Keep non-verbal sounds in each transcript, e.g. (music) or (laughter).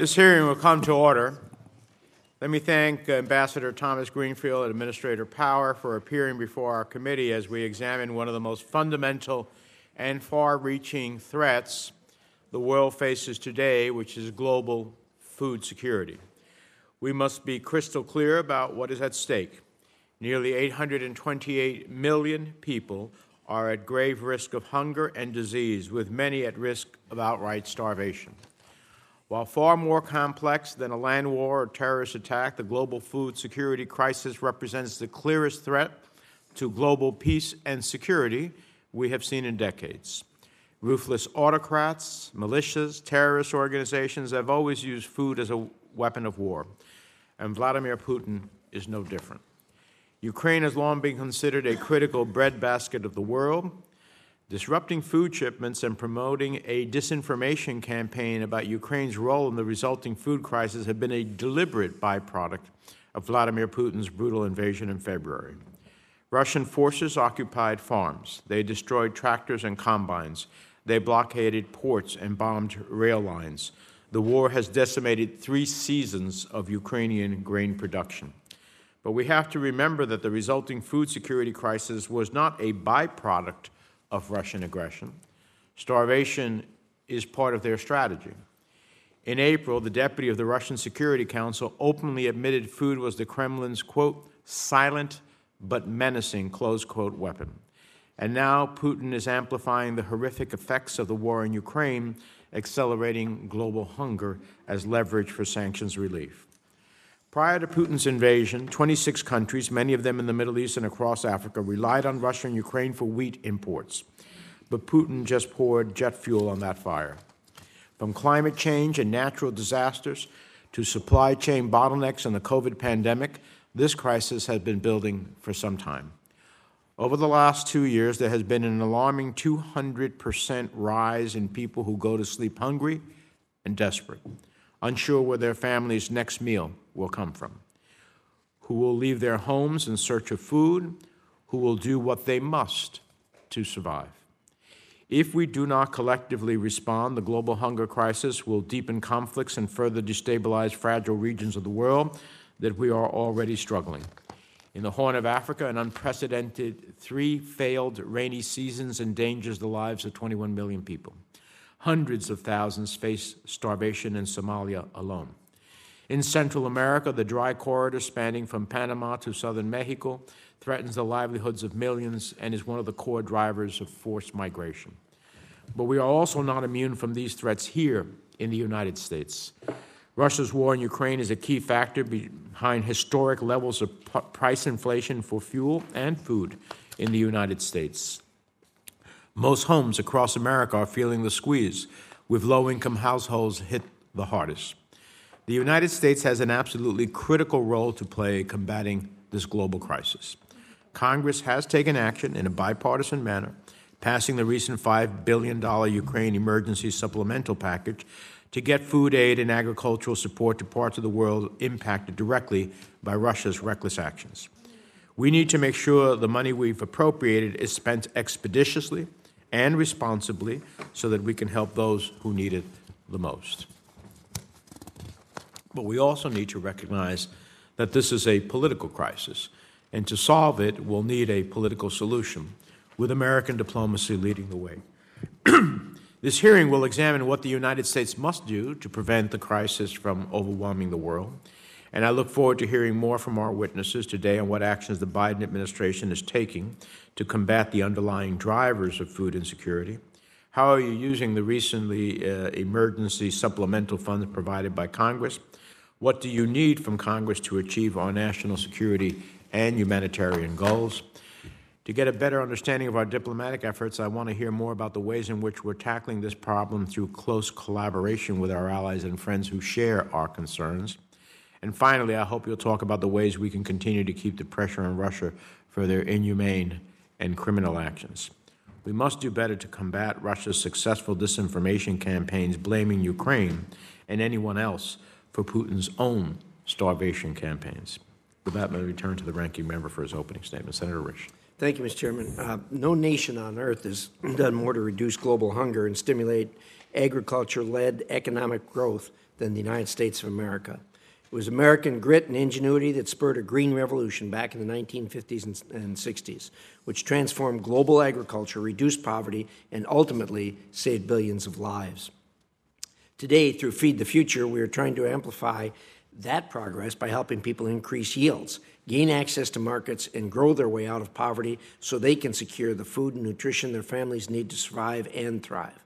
This hearing will come to order. Let me thank Ambassador Thomas Greenfield and Administrator Power for appearing before our committee as we examine one of the most fundamental and far reaching threats the world faces today, which is global food security. We must be crystal clear about what is at stake. Nearly 828 million people are at grave risk of hunger and disease, with many at risk of outright starvation. While far more complex than a land war or terrorist attack, the global food security crisis represents the clearest threat to global peace and security we have seen in decades. Ruthless autocrats, militias, terrorist organizations have always used food as a weapon of war, and Vladimir Putin is no different. Ukraine has long been considered a critical breadbasket of the world, Disrupting food shipments and promoting a disinformation campaign about Ukraine's role in the resulting food crisis have been a deliberate byproduct of Vladimir Putin's brutal invasion in February. Russian forces occupied farms. They destroyed tractors and combines. They blockaded ports and bombed rail lines. The war has decimated three seasons of Ukrainian grain production. But we have to remember that the resulting food security crisis was not a byproduct of Russian aggression. Starvation is part of their strategy. In April, the deputy of the Russian Security Council openly admitted food was the Kremlin's, quote, silent but menacing, close quote, weapon. And now Putin is amplifying the horrific effects of the war in Ukraine, accelerating global hunger as leverage for sanctions relief. Prior to Putin's invasion, 26 countries, many of them in the Middle East and across Africa, relied on Russia and Ukraine for wheat imports. But Putin just poured jet fuel on that fire. From climate change and natural disasters to supply chain bottlenecks and the COVID pandemic, this crisis has been building for some time. Over the last two years, there has been an alarming 200% rise in people who go to sleep hungry and desperate unsure where their family's next meal will come from, who will leave their homes in search of food, who will do what they must to survive. If we do not collectively respond, the global hunger crisis will deepen conflicts and further destabilize fragile regions of the world that we are already struggling. In the Horn of Africa, an unprecedented three failed rainy seasons endangers the lives of 21 million people. Hundreds of thousands face starvation in Somalia alone. In Central America, the dry corridor spanning from Panama to southern Mexico threatens the livelihoods of millions and is one of the core drivers of forced migration. But we are also not immune from these threats here in the United States. Russia's war in Ukraine is a key factor behind historic levels of price inflation for fuel and food in the United States. Most homes across America are feeling the squeeze, with low income households hit the hardest. The United States has an absolutely critical role to play combating this global crisis. Congress has taken action in a bipartisan manner, passing the recent $5 billion Ukraine emergency supplemental package to get food aid and agricultural support to parts of the world impacted directly by Russia's reckless actions. We need to make sure the money we've appropriated is spent expeditiously and responsibly so that we can help those who need it the most. But we also need to recognize that this is a political crisis, and to solve it, we'll need a political solution, with American diplomacy leading the way. (clears throat) this hearing will examine what the United States must do to prevent the crisis from overwhelming the world and I look forward to hearing more from our witnesses today on what actions the Biden administration is taking to combat the underlying drivers of food insecurity. How are you using the recently uh, emergency supplemental funds provided by Congress? What do you need from Congress to achieve our national security and humanitarian goals? To get a better understanding of our diplomatic efforts, I want to hear more about the ways in which we're tackling this problem through close collaboration with our allies and friends who share our concerns. And finally, I hope you'll talk about the ways we can continue to keep the pressure on Russia for their inhumane and criminal actions. We must do better to combat Russia's successful disinformation campaigns blaming Ukraine and anyone else for Putin's own starvation campaigns. With that, me return to the ranking member for his opening statement. Senator Risch. Thank you, Mr. Chairman. Uh, no nation on earth has (clears throat) done more to reduce global hunger and stimulate agriculture led economic growth than the United States of America. It was American grit and ingenuity that spurred a green revolution back in the 1950s and, 60s, which transformed global agriculture, reduced poverty, and ultimately saved billions of lives. Today, through Feed the Future, we are trying to amplify that progress by helping people increase yields, gain access to markets, and grow their way out of poverty so they can secure the food and nutrition their families need to survive and thrive.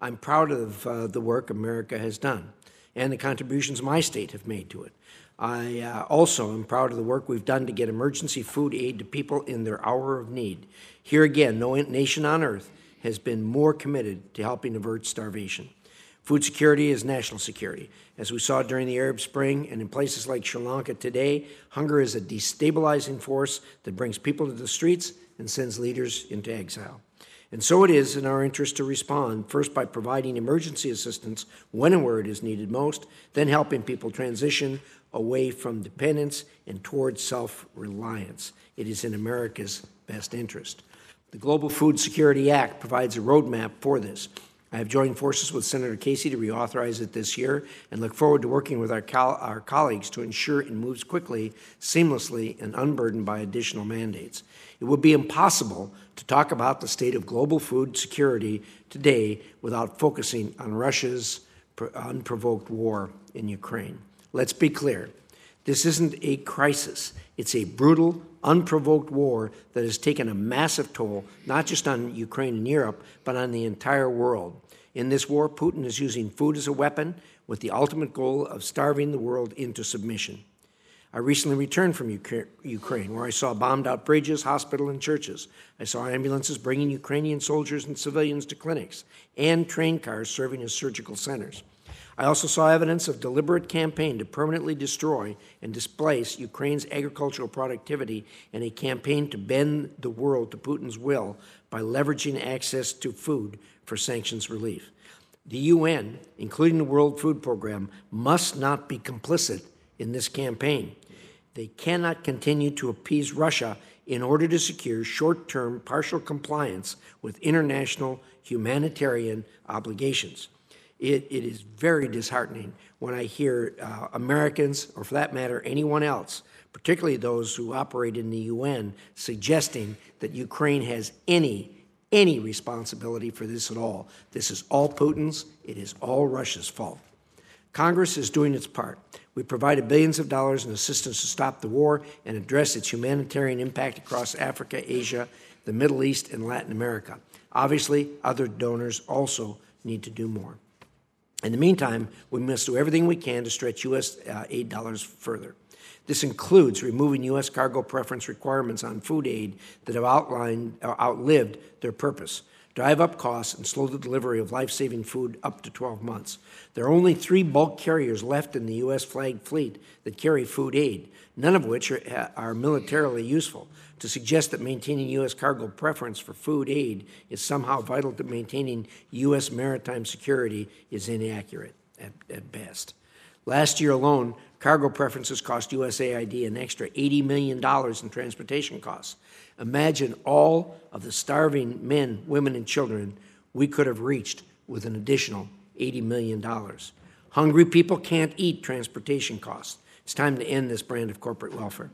I'm proud of uh, the work America has done and the contributions my state have made to it. I uh, also am proud of the work we've done to get emergency food aid to people in their hour of need. Here again, no nation on earth has been more committed to helping avert starvation. Food security is national security. As we saw during the Arab Spring and in places like Sri Lanka today, hunger is a destabilizing force that brings people to the streets and sends leaders into exile. And so it is in our interest to respond, first by providing emergency assistance when and where it is needed most, then helping people transition away from dependence and towards self reliance. It is in America's best interest. The Global Food Security Act provides a roadmap for this. I have joined forces with Senator Casey to reauthorize it this year and look forward to working with our, our colleagues to ensure it moves quickly, seamlessly, and unburdened by additional mandates. It would be impossible to talk about the state of global food security today without focusing on Russia's unprovoked war in Ukraine. Let's be clear this isn't a crisis, it's a brutal, unprovoked war that has taken a massive toll, not just on Ukraine and Europe, but on the entire world. In this war, Putin is using food as a weapon with the ultimate goal of starving the world into submission. I recently returned from Ukraine, where I saw bombed out bridges, hospitals, and churches. I saw ambulances bringing Ukrainian soldiers and civilians to clinics, and train cars serving as surgical centers. I also saw evidence of deliberate campaign to permanently destroy and displace Ukraine's agricultural productivity and a campaign to bend the world to Putin's will by leveraging access to food for sanctions relief. The UN, including the World Food Program, must not be complicit in this campaign. They cannot continue to appease Russia in order to secure short term partial compliance with international humanitarian obligations. It, it is very disheartening when I hear uh, Americans, or for that matter, anyone else, particularly those who operate in the UN, suggesting that Ukraine has any any responsibility for this at all. This is all Putin's, it is all Russia's fault. Congress is doing its part. We provided billions of dollars in assistance to stop the war and address its humanitarian impact across Africa, Asia, the Middle East, and Latin America. Obviously, other donors also need to do more. In the meantime, we must do everything we can to stretch U.S. Uh, aid dollars further. This includes removing U.S. cargo preference requirements on food aid that have uh, outlived their purpose drive up costs, and slow the delivery of life saving food up to 12 months. There are only three bulk carriers left in the U.S. flagged fleet that carry food aid, none of which are, are militarily useful. To suggest that maintaining U.S. cargo preference for food aid is somehow vital to maintaining U.S. maritime security is inaccurate at, at best. Last year alone, cargo preferences cost USAID an extra $80 million in transportation costs. Imagine all of the starving men, women, and children we could have reached with an additional $80 million. Hungry people can't eat transportation costs. It's time to end this brand of corporate welfare.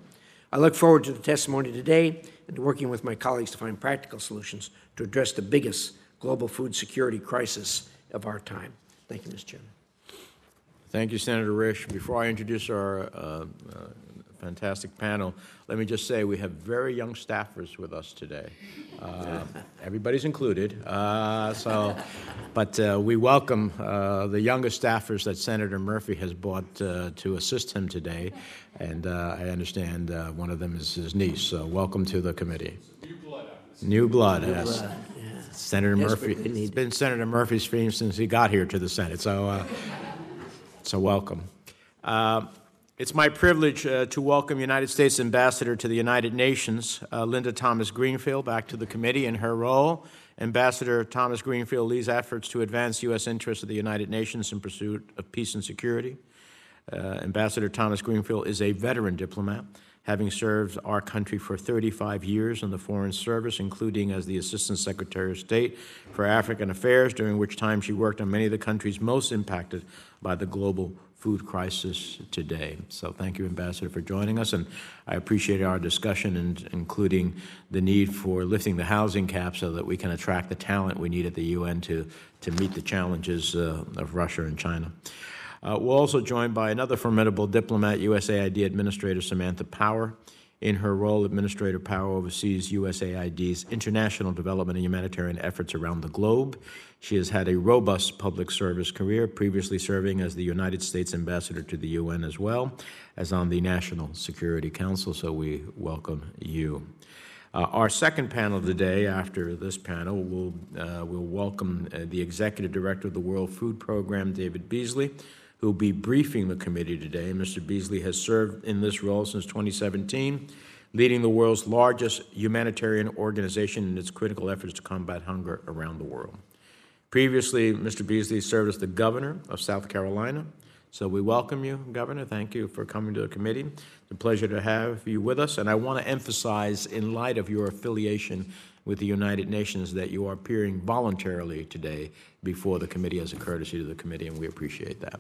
I look forward to the testimony today and to working with my colleagues to find practical solutions to address the biggest global food security crisis of our time. Thank you, Mr. Chairman. Thank you, Senator Risch. Before I introduce our uh, uh, fantastic panel. Let me just say we have very young staffers with us today. Uh, everybody's included. Uh, so, but uh, we welcome uh, the youngest staffers that Senator Murphy has brought uh, to assist him today, and uh, I understand one of them is his niece. So, welcome to the committee. New blood. New blood. New yes. Blood. Yeah. Senator Murphy. It's been Senator Murphy's dream since he got here to the Senate. So, so welcome. It's my privilege uh, to welcome United States Ambassador to the United Nations, uh, Linda Thomas Greenfield, back to the committee in her role. Ambassador Thomas Greenfield leads efforts to advance U.S. interests of the United Nations in pursuit of peace and security. Uh, Ambassador Thomas Greenfield is a veteran diplomat, having served our country for 35 years in the Foreign Service, including as the Assistant Secretary of State for African Affairs, during which time she worked on many of the countries most impacted by the global food crisis today. So thank you, Ambassador, for joining us, and I appreciate our discussion, and including the need for lifting the housing cap so that we can attract the talent we need at the UN to, to meet the challenges uh, of Russia and China. Uh, we're also joined by another formidable diplomat, USAID Administrator Samantha Power. In her role, Administrator Power oversees USAID's international development and humanitarian efforts around the globe. She has had a robust public service career, previously serving as the United States Ambassador to the UN as well as on the National Security Council, so we welcome you. Uh, our second panel today, after this panel, will uh, will welcome uh, the Executive Director of the World Food Program, David Beasley, who will be briefing the committee today. Mr. Beasley has served in this role since 2017, leading the world's largest humanitarian organization in its critical efforts to combat hunger around the world. Previously, Mr. Beasley served as the governor of South Carolina. So we welcome you, Governor. Thank you for coming to the committee. It's a pleasure to have you with us. And I want to emphasize, in light of your affiliation with the United Nations that you are appearing voluntarily today before the committee as a courtesy to the committee, and we appreciate that.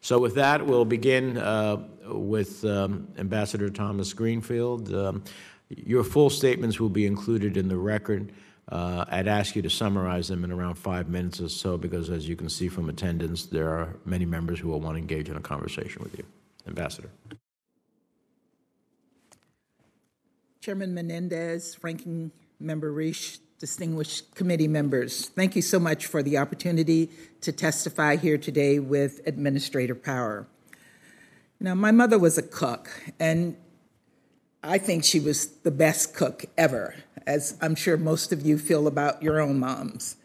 So, with that, we'll begin uh, with um, Ambassador Thomas Greenfield. Um, your full statements will be included in the record. Uh, I'd ask you to summarize them in around five minutes or so, because as you can see from attendance, there are many members who will want to engage in a conversation with you. Ambassador. Chairman Menendez, Ranking Member Risch, distinguished committee members, thank you so much for the opportunity to testify here today with Administrator Power. Now, my mother was a cook, and I think she was the best cook ever, as I'm sure most of you feel about your own moms.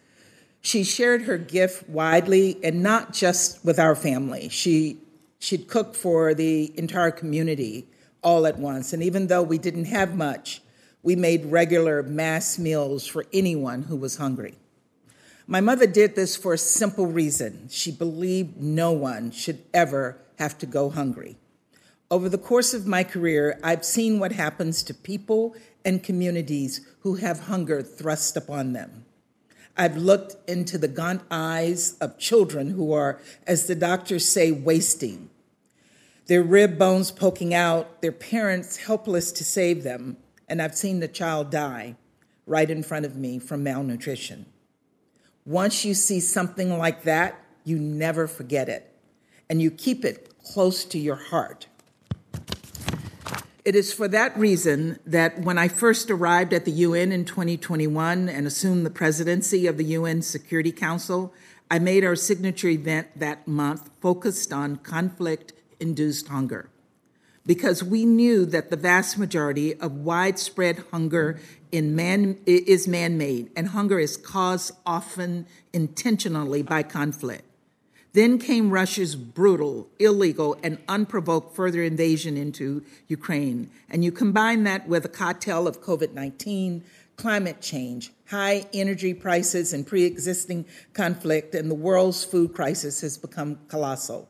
She shared her gift widely and not just with our family. She, she'd cook for the entire community all at once. And even though we didn't have much, we made regular mass meals for anyone who was hungry. My mother did this for a simple reason. She believed no one should ever have to go hungry. Over the course of my career, I've seen what happens to people and communities who have hunger thrust upon them. I've looked into the gaunt eyes of children who are, as the doctors say, wasting, their rib bones poking out, their parents helpless to save them, and I've seen the child die right in front of me from malnutrition. Once you see something like that, you never forget it, and you keep it close to your heart. It is for that reason that when I first arrived at the UN in 2021 and assumed the presidency of the UN Security Council, I made our signature event that month focused on conflict induced hunger. Because we knew that the vast majority of widespread hunger man is man-made and hunger is caused often intentionally by conflict then came Russia's brutal, illegal, and unprovoked further invasion into Ukraine. And you combine that with a cocktail of COVID 19, climate change, high energy prices, and pre existing conflict, and the world's food crisis has become colossal.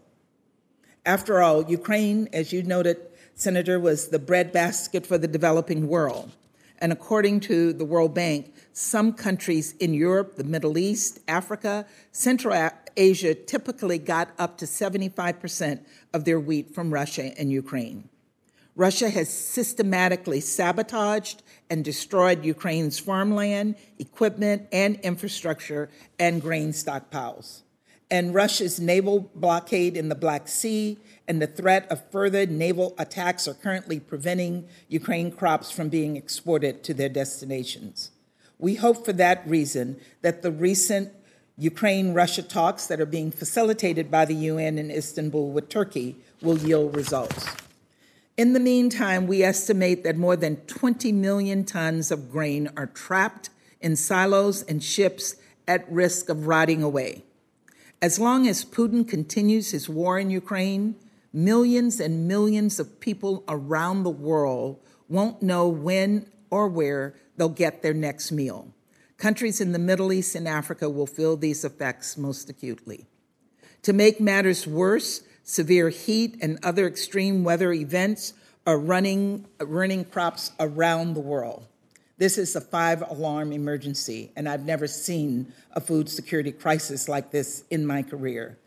After all, Ukraine, as you noted, Senator, was the breadbasket for the developing world. And according to the World Bank, some countries in Europe, the Middle East, Africa, Central Asia typically got up to 75% of their wheat from Russia and Ukraine. Russia has systematically sabotaged and destroyed Ukraine's farmland, equipment, and infrastructure and grain stockpiles and Russia's naval blockade in the Black Sea and the threat of further naval attacks are currently preventing Ukraine crops from being exported to their destinations. We hope for that reason that the recent Ukraine Russia talks that are being facilitated by the UN in Istanbul with Turkey will yield results. In the meantime, we estimate that more than 20 million tons of grain are trapped in silos and ships at risk of rotting away. As long as Putin continues his war in Ukraine, millions and millions of people around the world won't know when or where they'll get their next meal. Countries in the Middle East and Africa will feel these effects most acutely. To make matters worse, severe heat and other extreme weather events are running, running crops around the world. This is a five alarm emergency, and I've never seen a food security crisis like this in my career.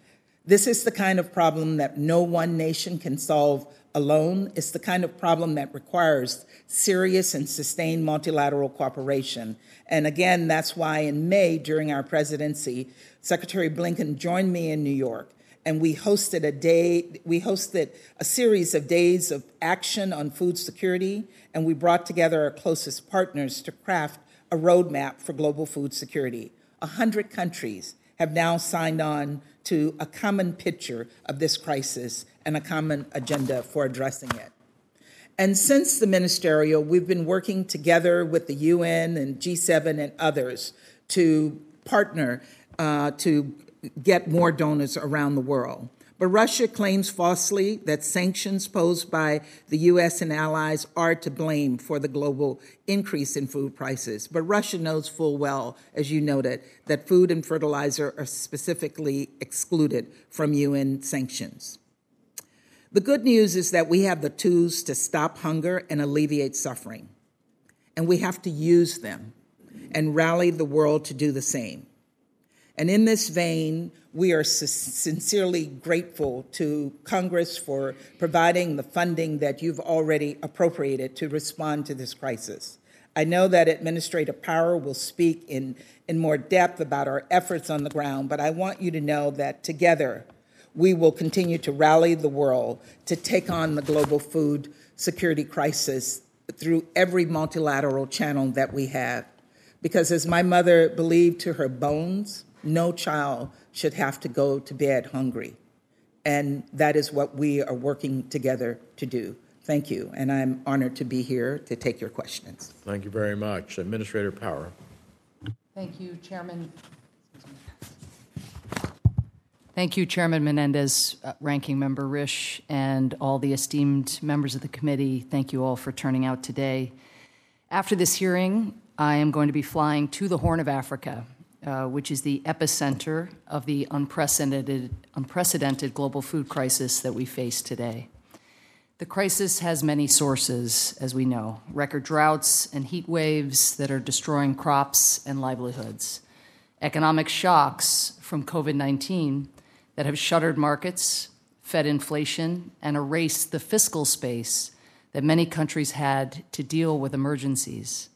This is the kind of problem that no one nation can solve alone. It's the kind of problem that requires serious and sustained multilateral cooperation. And again, that's why in May, during our presidency, Secretary Blinken joined me in New York and we hosted a day we hosted a series of days of action on food security and we brought together our closest partners to craft a roadmap for global food security 100 countries have now signed on to a common picture of this crisis and a common agenda for addressing it and since the ministerial we've been working together with the un and g7 and others to partner uh, to get more donors around the world. But Russia claims falsely that sanctions posed by the U.S. and allies are to blame for the global increase in food prices. But Russia knows full well, as you noted, that food and fertilizer are specifically excluded from UN sanctions. The good news is that we have the tools to stop hunger and alleviate suffering, and we have to use them and rally the world to do the same. And in this vein, we are sincerely grateful to Congress for providing the funding that you've already appropriated to respond to this crisis. I know that Administrator Power will speak in, in more depth about our efforts on the ground, but I want you to know that together we will continue to rally the world to take on the global food security crisis through every multilateral channel that we have. Because as my mother believed to her bones, no child should have to go to bed hungry. And that is what we are working together to do. Thank you, and I'm honored to be here to take your questions. Thank you very much. Administrator Power. Thank you, Chairman. Thank you, Chairman Menendez, uh, Ranking Member Risch, and all the esteemed members of the committee. Thank you all for turning out today. After this hearing, I am going to be flying to the Horn of Africa uh, which is the epicenter of the unprecedented, unprecedented global food crisis that we face today. The crisis has many sources, as we know. Record droughts and heat waves that are destroying crops and livelihoods, economic shocks from COVID 19 that have shuttered markets, fed inflation, and erased the fiscal space that many countries had to deal with emergencies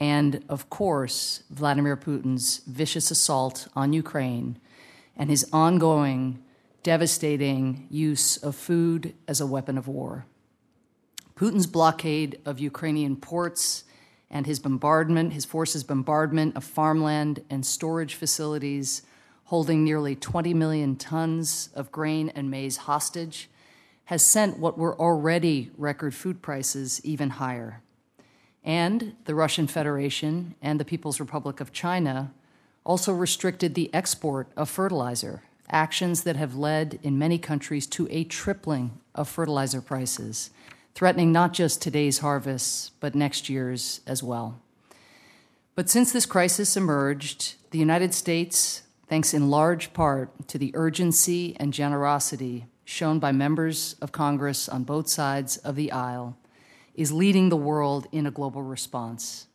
and, of course, Vladimir Putin's vicious assault on Ukraine and his ongoing devastating use of food as a weapon of war. Putin's blockade of Ukrainian ports and his bombardment, his forces' bombardment of farmland and storage facilities holding nearly 20 million tons of grain and maize hostage, has sent what were already record food prices even higher and the Russian Federation and the People's Republic of China also restricted the export of fertilizer, actions that have led in many countries to a tripling of fertilizer prices, threatening not just today's harvests, but next year's as well. But since this crisis emerged, the United States, thanks in large part to the urgency and generosity shown by members of Congress on both sides of the aisle, is leading the world in a global response.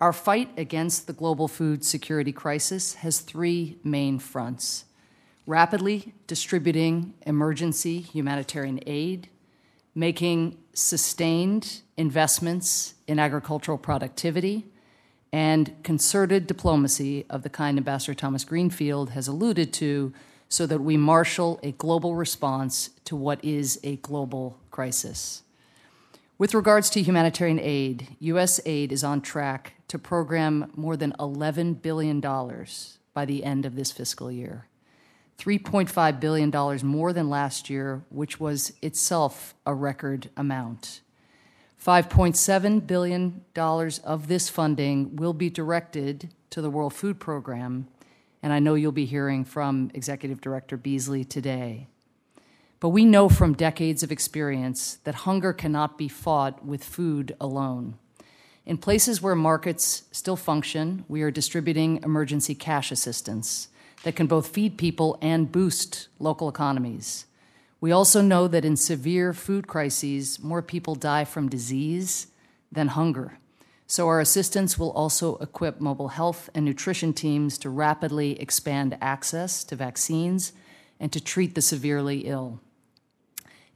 Our fight against the global food security crisis has three main fronts rapidly distributing emergency humanitarian aid, making sustained investments in agricultural productivity, and concerted diplomacy of the kind Ambassador Thomas Greenfield has alluded to so that we marshal a global response to what is a global crisis. With regards to humanitarian aid, U.S. aid is on track to program more than $11 billion by the end of this fiscal year. $3.5 billion more than last year, which was itself a record amount. $5.7 billion of this funding will be directed to the World Food Program, and I know you'll be hearing from Executive Director Beasley today. But we know from decades of experience that hunger cannot be fought with food alone. In places where markets still function, we are distributing emergency cash assistance that can both feed people and boost local economies. We also know that in severe food crises, more people die from disease than hunger. So, our assistance will also equip mobile health and nutrition teams to rapidly expand access to vaccines and to treat the severely ill.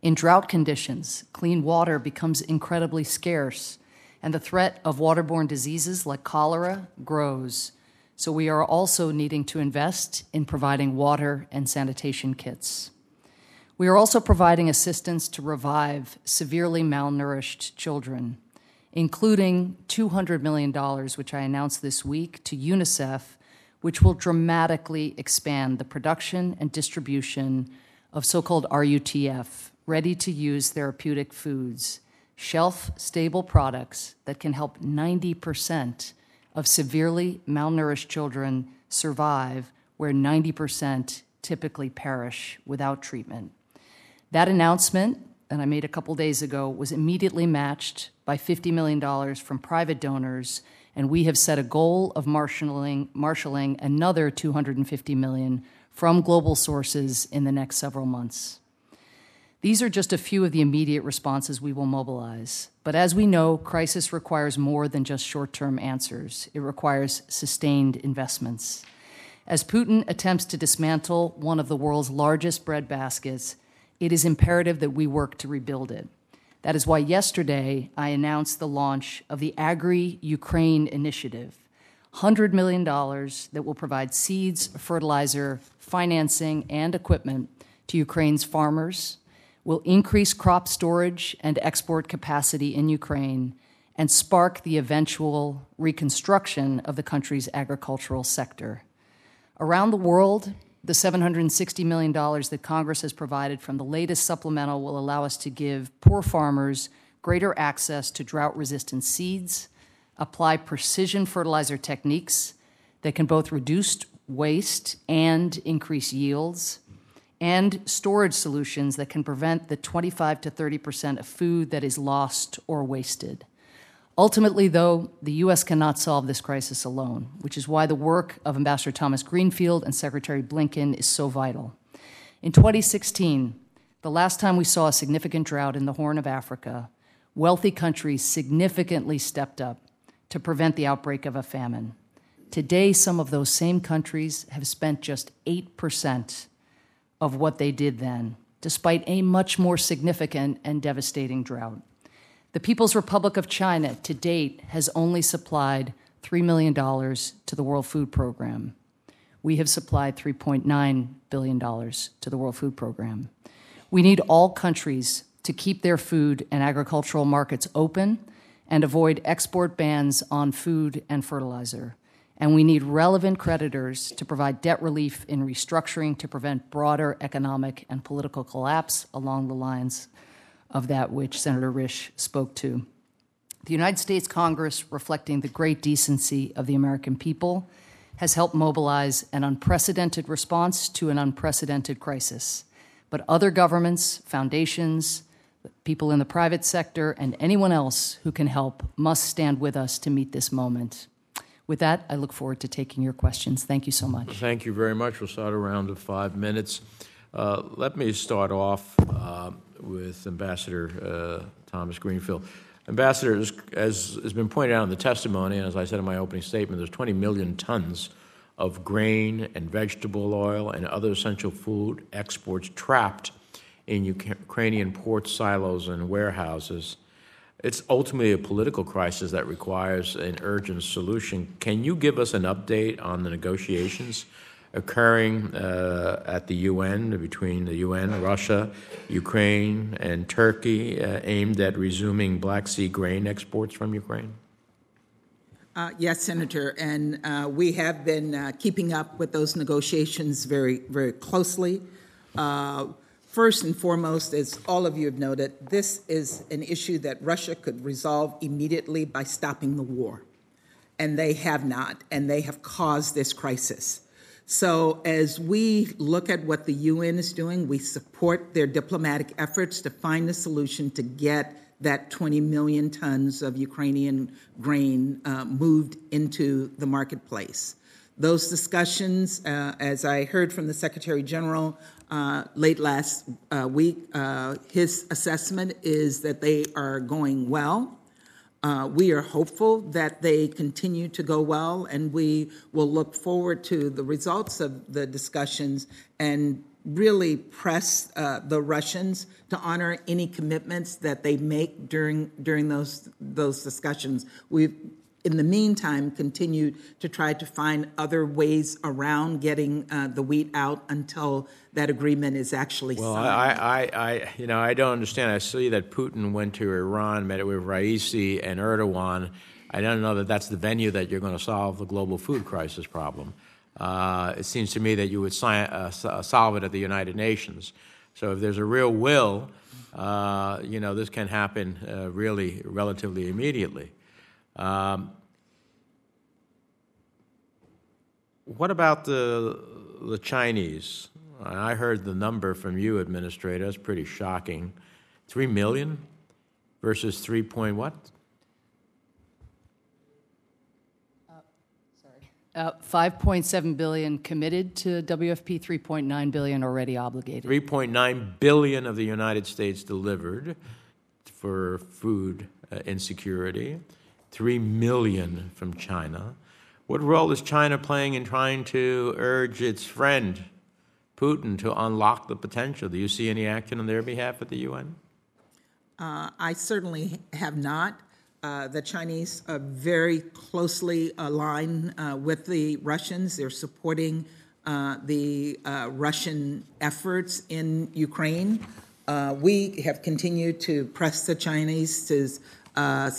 In drought conditions, clean water becomes incredibly scarce, and the threat of waterborne diseases like cholera grows. So, we are also needing to invest in providing water and sanitation kits. We are also providing assistance to revive severely malnourished children, including $200 million, which I announced this week, to UNICEF, which will dramatically expand the production and distribution of so called RUTF, ready to use therapeutic foods, shelf stable products that can help 90% of severely malnourished children survive, where 90% typically perish without treatment. That announcement that I made a couple days ago was immediately matched by $50 million from private donors, and we have set a goal of marshaling, marshaling another 250 million from global sources in the next several months. These are just a few of the immediate responses we will mobilize. But as we know, crisis requires more than just short term answers, it requires sustained investments. As Putin attempts to dismantle one of the world's largest bread baskets, it is imperative that we work to rebuild it. That is why yesterday I announced the launch of the Agri Ukraine Initiative $100 million that will provide seeds, fertilizer, financing, and equipment to Ukraine's farmers, will increase crop storage and export capacity in Ukraine, and spark the eventual reconstruction of the country's agricultural sector. Around the world, the $760 million that Congress has provided from the latest supplemental will allow us to give poor farmers greater access to drought resistant seeds, apply precision fertilizer techniques that can both reduce waste and increase yields, and storage solutions that can prevent the 25 to 30 percent of food that is lost or wasted. Ultimately, though, the U.S. cannot solve this crisis alone, which is why the work of Ambassador Thomas Greenfield and Secretary Blinken is so vital. In 2016, the last time we saw a significant drought in the Horn of Africa, wealthy countries significantly stepped up to prevent the outbreak of a famine. Today, some of those same countries have spent just 8% of what they did then, despite a much more significant and devastating drought. The People's Republic of China to date has only supplied $3 million to the World Food Program. We have supplied $3.9 billion to the World Food Program. We need all countries to keep their food and agricultural markets open and avoid export bans on food and fertilizer. And we need relevant creditors to provide debt relief in restructuring to prevent broader economic and political collapse along the lines of that which Senator Risch spoke to. The United States Congress, reflecting the great decency of the American people, has helped mobilize an unprecedented response to an unprecedented crisis. But other governments, foundations, people in the private sector, and anyone else who can help must stand with us to meet this moment. With that, I look forward to taking your questions. Thank you so much. Thank you very much. We'll start a round of five minutes. Uh, let me start off uh, with Ambassador uh, Thomas Greenfield. Ambassador, as, as has been pointed out in the testimony, and as I said in my opening statement, there's 20 million tons of grain and vegetable oil and other essential food exports trapped in Ukrainian port silos and warehouses. It's ultimately a political crisis that requires an urgent solution. Can you give us an update on the negotiations occurring uh, at the UN between the UN, Russia, Ukraine, and Turkey, uh, aimed at resuming Black Sea grain exports from Ukraine? Uh, yes, Senator, and uh, we have been uh, keeping up with those negotiations very, very closely. First and foremost, as all of you have noted, this is an issue that Russia could resolve immediately by stopping the war. And they have not, and they have caused this crisis. So, as we look at what the UN is doing, we support their diplomatic efforts to find a solution to get that 20 million tons of Ukrainian grain uh, moved into the marketplace. Those discussions, uh, as I heard from the Secretary General uh, late last uh, week, uh, his assessment is that they are going well. Uh, we are hopeful that they continue to go well, and we will look forward to the results of the discussions and really press uh, the Russians to honor any commitments that they make during during those those discussions. We've in the meantime continued to try to find other ways around getting uh, the wheat out until that agreement is actually Well, signed. I, I, I, you know, I don't understand. I see that Putin went to Iran, met with Raisi and Erdogan. I don't know that that's the venue that you're going to solve the global food crisis problem. Uh, it seems to me that you would si- uh, uh, solve it at the United Nations. So if there's a real will, uh, you know, this can happen uh, really relatively immediately. Um, what about the the Chinese? I heard the number from you, Administrator. That's pretty shocking. Three million versus three point what? Uh, 5.7 billion committed to WFP, 3.9 billion already obligated. 3.9 billion of the United States delivered for food uh, insecurity, 3 million from China. What role is China playing in trying to urge its friend Putin to unlock the potential? Do you see any action on their behalf at the UN? Uh, I certainly have not. Uh, the Chinese are very closely aligned uh, with the Russians. They're supporting uh, the uh, Russian efforts in Ukraine. Uh, we have continued to press the Chinese to uh,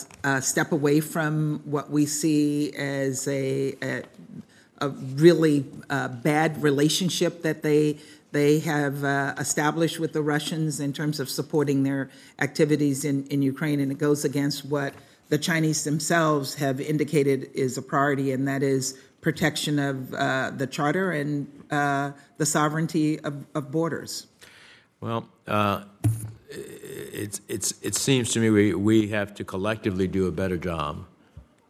step away from what we see as a, a, a really uh, bad relationship that they they have uh, established with the Russians in terms of supporting their activities in, in Ukraine, and it goes against what the Chinese themselves have indicated is a priority, and that is protection of uh, the charter and uh, the sovereignty of, of borders. Well, it's, it's, it seems to me we, we have to collectively do a better job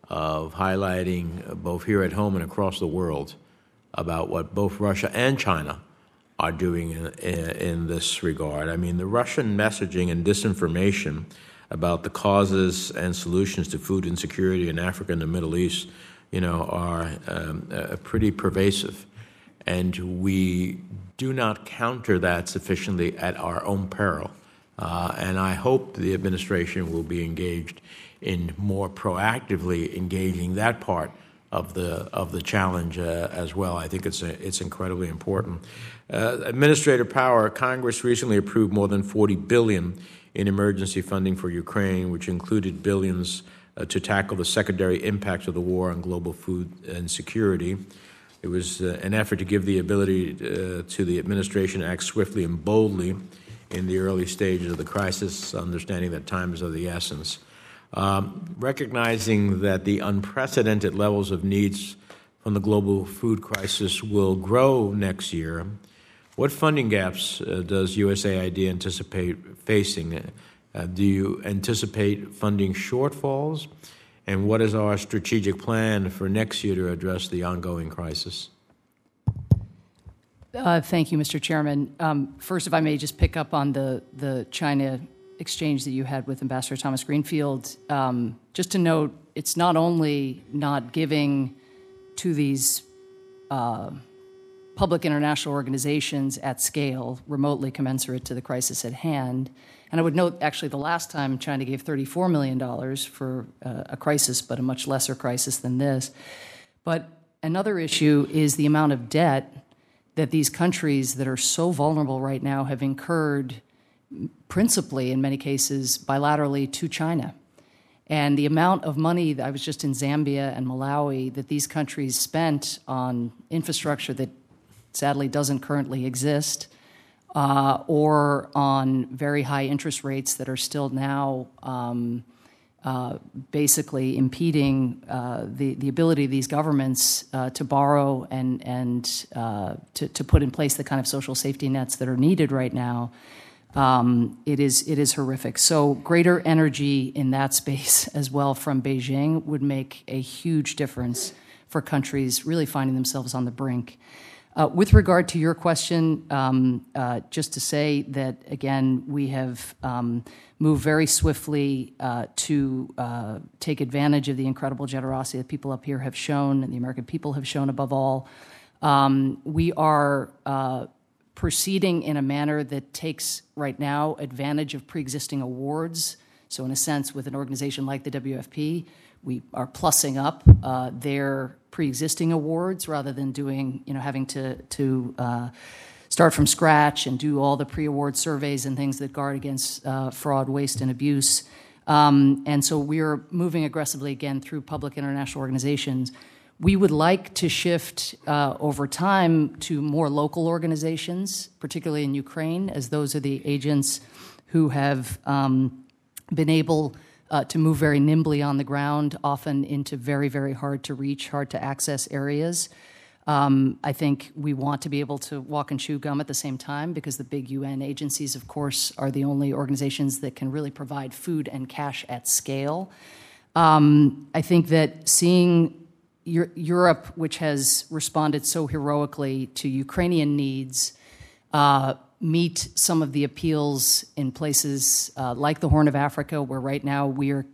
of highlighting, both here at home and across the world, about what both Russia and China are doing in, in, in this regard. I mean, the Russian messaging and disinformation about the causes and solutions to food insecurity in Africa and the Middle East, you know, are um, uh, pretty pervasive. And we do not counter that sufficiently at our own peril. Uh, and I hope the administration will be engaged in more proactively engaging that part of the of the challenge uh, as well. I think it's a, it's incredibly important. Uh, Administrator Power, Congress recently approved more than 40 billion in emergency funding for Ukraine, which included billions uh, to tackle the secondary impacts of the war on global food and security. It was uh, an effort to give the ability uh, to the administration to act swiftly and boldly in the early stages of the crisis, understanding that time is of the essence. Um, recognizing that the unprecedented levels of needs from the global food crisis will grow next year, what funding gaps uh, does USAID anticipate facing? Uh, do you anticipate funding shortfalls? And what is our strategic plan for next year to address the ongoing crisis? Uh, Thank you, Mr. Chairman. Um, First, if I may just pick up on the, the China exchange that you had with Ambassador Thomas Greenfield. Um, Just to note, it's not only not giving to these uh, public international organizations at scale, remotely commensurate to the crisis at hand. And I would note, actually, the last time China gave $34 million for uh, a crisis, but a much lesser crisis than this. But another issue is the amount of debt that these countries that are so vulnerable right now have incurred, principally in many cases bilaterally to China. And the amount of money, that I was just in Zambia and Malawi, that these countries spent on infrastructure that sadly doesn't currently exist, uh, or on very high interest rates that are still now um, uh, basically impeding uh, the, the ability of these governments uh, to borrow and, and uh, to, to put in place the kind of social safety nets that are needed right now. Um, it is it is horrific. So greater energy in that space (laughs) as well from Beijing would make a huge difference for countries really finding themselves on the brink. Uh, with regard to your question, um, uh, just to say that again, we have um, moved very swiftly uh, to uh, take advantage of the incredible generosity that people up here have shown and the American people have shown above all. Um, we are uh, proceeding in a manner that takes right now advantage of pre existing awards. So, in a sense, with an organization like the WFP, we are plussing up uh, their pre-existing awards rather than doing, you know, having to to uh, start from scratch and do all the pre-award surveys and things that guard against uh, fraud, waste, and abuse. Um, and so we're moving aggressively again through public international organizations. We would like to shift uh, over time to more local organizations, particularly in Ukraine, as those are the agents who have um, been able uh, to move very nimbly on the ground, often into very, very hard to reach, hard to access areas. Um, I think we want to be able to walk and chew gum at the same time because the big UN agencies, of course, are the only organizations that can really provide food and cash at scale. Um, I think that seeing Europe, which has responded so heroically to Ukrainian needs, uh, meet some of the appeals in places uh, like the Horn of Africa, where right now we are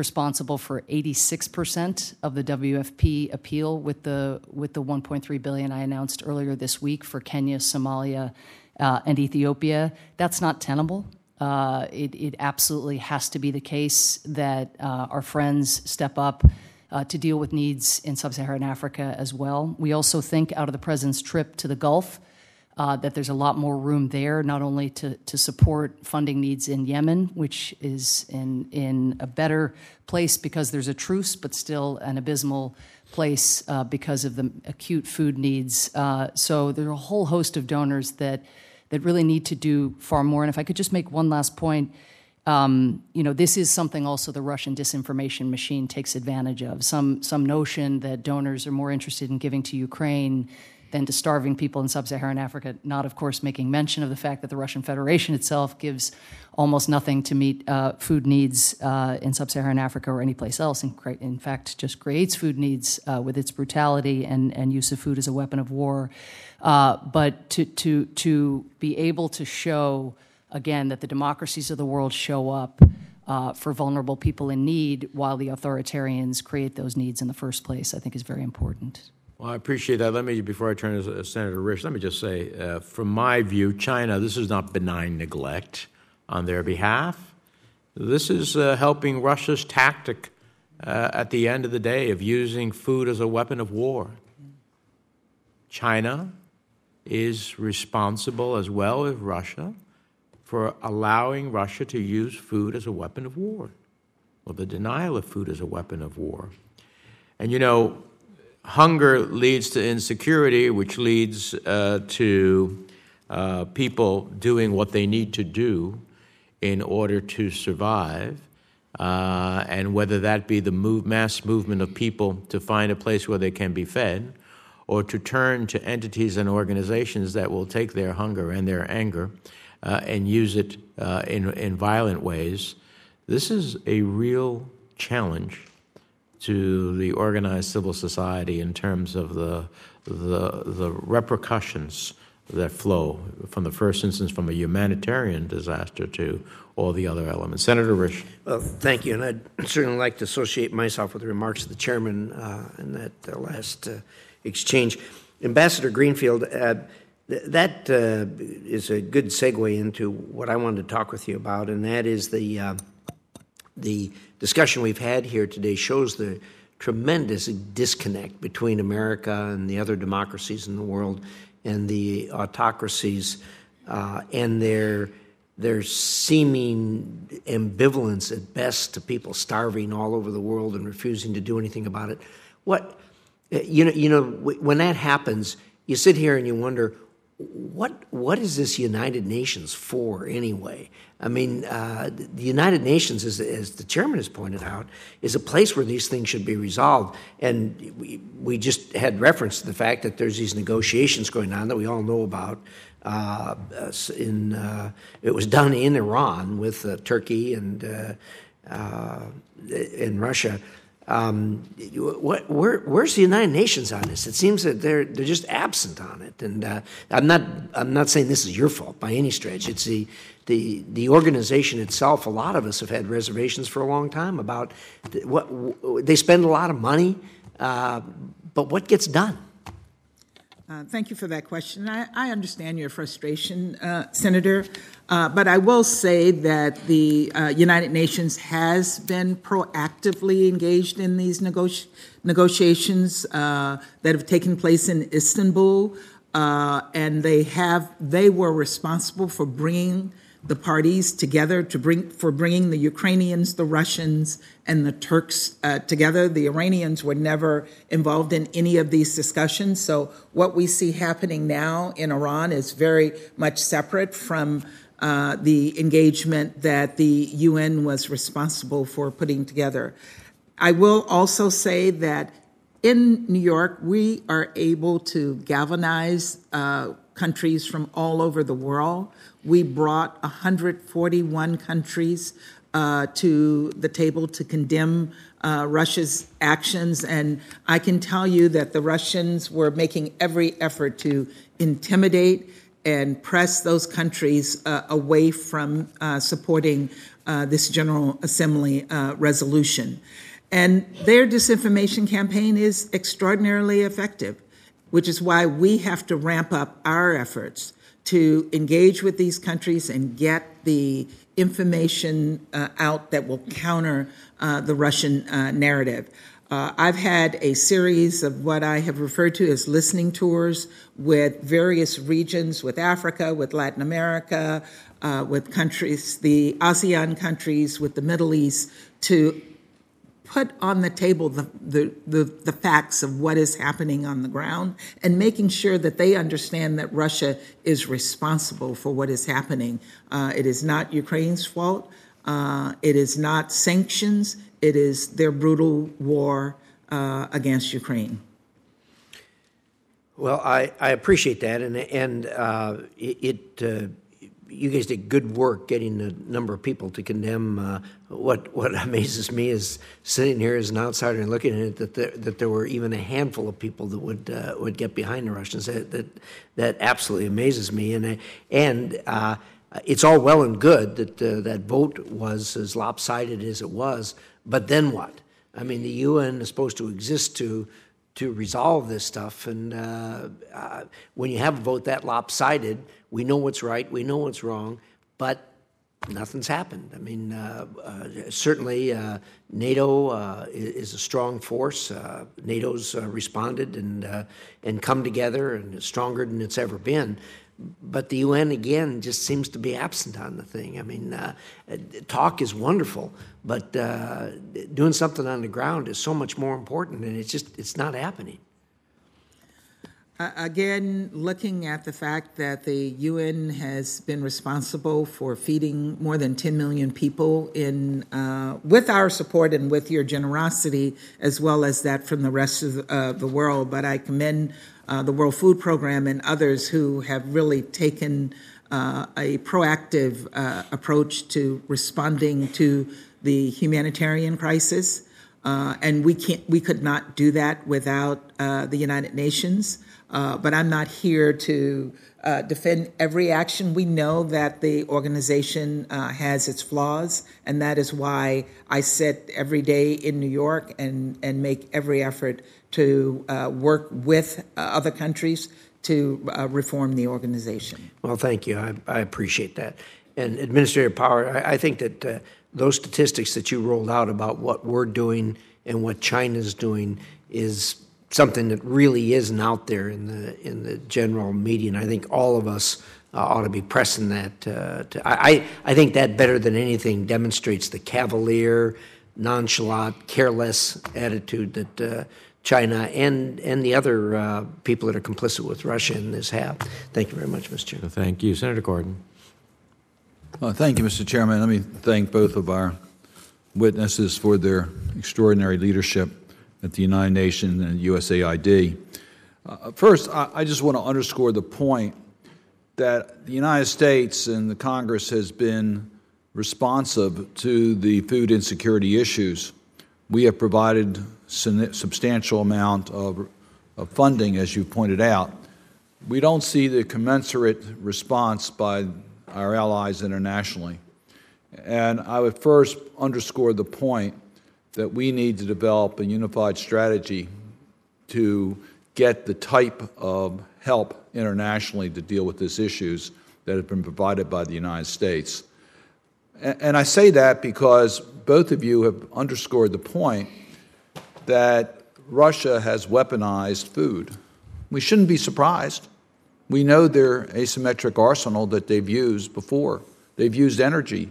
responsible for 86% of the WFP appeal with the with the 1.3 billion I announced earlier this week for Kenya, Somalia, uh, and Ethiopia. That's not tenable. Uh, it, it, absolutely has to be the case that uh, our friends step up uh, to deal with needs in sub-Saharan Africa as well. We also think out of the president's trip to the Gulf uh, that there's a lot more room there, not only to, to support funding needs in Yemen, which is in, in a better place because there's a truce, but still an abysmal place uh, because of the acute food needs. Uh, so there are a whole host of donors that, that really need to do far more. And if I could just make one last point, um, you know, this is something also the Russian disinformation machine takes advantage of. Some, some notion that donors are more interested in giving to Ukraine than to starving people in sub Saharan Africa, not, of course, making mention of the fact that the Russian Federation itself gives almost nothing to meet uh, food needs uh, in sub Saharan Africa or anyplace else, and in fact, just creates food needs uh, with its brutality and, and use of food as a weapon of war. Uh, but to, to, to be able to show, again, that the democracies of the world show up. Uh, for vulnerable people in need, while the authoritarians create those needs in the first place, I think is very important. Well, I appreciate that. Let me, before I turn to Senator Risch, let me just say, uh, from my view, China, this is not benign neglect on their behalf. This is uh, helping Russia's tactic uh, at the end of the day of using food as a weapon of war. China is responsible, as well as Russia, for allowing Russia to use food as a weapon of war, or the denial of food as a weapon of war. And you know, hunger leads to insecurity, which leads uh, to uh, people doing what they need to do in order to survive. Uh, and whether that be the move, mass movement of people to find a place where they can be fed, or to turn to entities and organizations that will take their hunger and their anger uh, and use it uh, in, in violent ways, this is a real challenge to the organized civil society in terms of the, the, the repercussions that flow from the first instance from a humanitarian disaster to all the other elements. Senator Risch. Well, thank you, and I'd certainly like to associate myself with the remarks of the chairman uh, in that uh, last uh, exchange. Ambassador Greenfield, uh, th- that uh, is a good segue into what I wanted to talk with you about, and that is the uh, the discussion we've had here today shows the tremendous disconnect between America and the other democracies in the world and the autocracies uh, and their their seeming ambivalence at best to people starving all over the world and refusing to do anything about it. What you know, you know, when that happens, you sit here and you wonder, what what is this United Nations for anyway? I mean, uh, the United Nations, as, as, the chairman has pointed out, is a place where these things should be resolved. And we, we just had reference to the fact that there's these negotiations going on that we all know about. Uh, in uh, it was done in Iran with uh, Turkey and uh, uh, in Russia. Um, what, where, where's the United Nations on this? It seems that they're they're just absent on it. And uh, I'm not I'm not saying this is your fault by any stretch. It's the the the organization itself. A lot of us have had reservations for a long time about what w- they spend a lot of money, uh, but what gets done. Uh, Thank you for that question. I, I understand your frustration, uh, Senator, uh, but I will say that the uh, United Nations has been proactively engaged in these negoti- negotiations uh, that have taken place in Istanbul, uh, and they have they were responsible for bringing the parties together to bring for bringing the Ukrainians, the Russians, and the Turks uh, together. The Iranians were never involved in any of these discussions. So what we see happening now in Iran is very much separate from uh, the engagement that the UN was responsible for putting together. I will also say that in New York, we are able to galvanize uh, countries from all over the world. We brought 141 countries uh, to the table to condemn uh, Russia's actions, and I can tell you that the Russians were making every effort to intimidate and press those countries uh, away from uh, supporting uh, this General Assembly uh, resolution. And their disinformation campaign is extraordinarily effective, which is why we have to ramp up our efforts to engage with these countries and get the information uh, out that will counter uh, the Russian uh, narrative. Uh, I've had a series of what I have referred to as listening tours with various regions, with Africa, with Latin America, uh, with countries, the ASEAN countries, with the Middle East, to put on the table the, the, the, the, facts of what is happening on the ground and making sure that they understand that Russia is responsible for what is happening. Uh, it is not Ukraine's fault. Uh, it is not sanctions. It is their brutal war uh, against Ukraine. Well, I, I appreciate that, and and uh, it, it uh, you guys did good work getting a number of people to condemn. Uh, what what (laughs) amazes me is sitting here as an outsider and looking at it that there, that there were even a handful of people that would uh, would get behind the Russians. That that, that absolutely amazes me, and and. Uh, it's all well and good that uh, that vote was as lopsided as it was, but then what? I mean, the UN is supposed to exist to to resolve this stuff. And uh, uh, when you have a vote that lopsided, we know what's right, we know what's wrong, but nothing's happened. I mean, uh, uh certainly uh, NATO uh, is a strong force. NATO's responded and and come together and is stronger than it's ever been but the UN again just seems to be absent on the thing. I mean, uh, talk is wonderful, but uh, doing something on the ground is so much more important, and it's just it's not happening. Again, looking at the fact that the UN has been responsible for feeding more than 10 million people in, uh, with our support and with your generosity, as well as that from the rest of uh, the world. But I commend uh, the World Food Program and others who have really taken uh, a proactive uh, approach to responding to the humanitarian crisis. and we can't, we could not do that without the United Nations. Uh, but I'm not here to uh, defend every action. We know that the organization uh, has its flaws, and that is why I sit every day in New York and, and make every effort to uh, work with uh, other countries to reform the organization. Well, thank you. I, I appreciate that. And administrative Power, I, I think that those statistics that you rolled out about what we're doing and what China's doing is something that really isn't out there in the in the general media. And I think all of us uh, ought to be pressing that. Uh, to, I I think that better than anything demonstrates the cavalier, nonchalant, careless attitude that. Uh, China and and the other uh, people that are complicit with Russia in this have. Thank you very much, Mr. Chairman. Thank you, Senator Cardin. Well, thank you, Mr. Chairman. Let me thank both of our witnesses for their extraordinary leadership at the United Nations and USAID. Uh, first, I, I just want to underscore the point that the United States and the Congress has been responsive to the food insecurity issues We have provided substantial amount of, of funding, as you pointed out. We don't see the commensurate response by our allies internationally. And I would first underscore the point that we need to develop a unified strategy to get the type of help internationally to deal with these issues that have been provided by the United States. And I say that because both of you have underscored the point that Russia has weaponized food. We shouldn't be surprised. We know their asymmetric arsenal that they've used before. They've used energy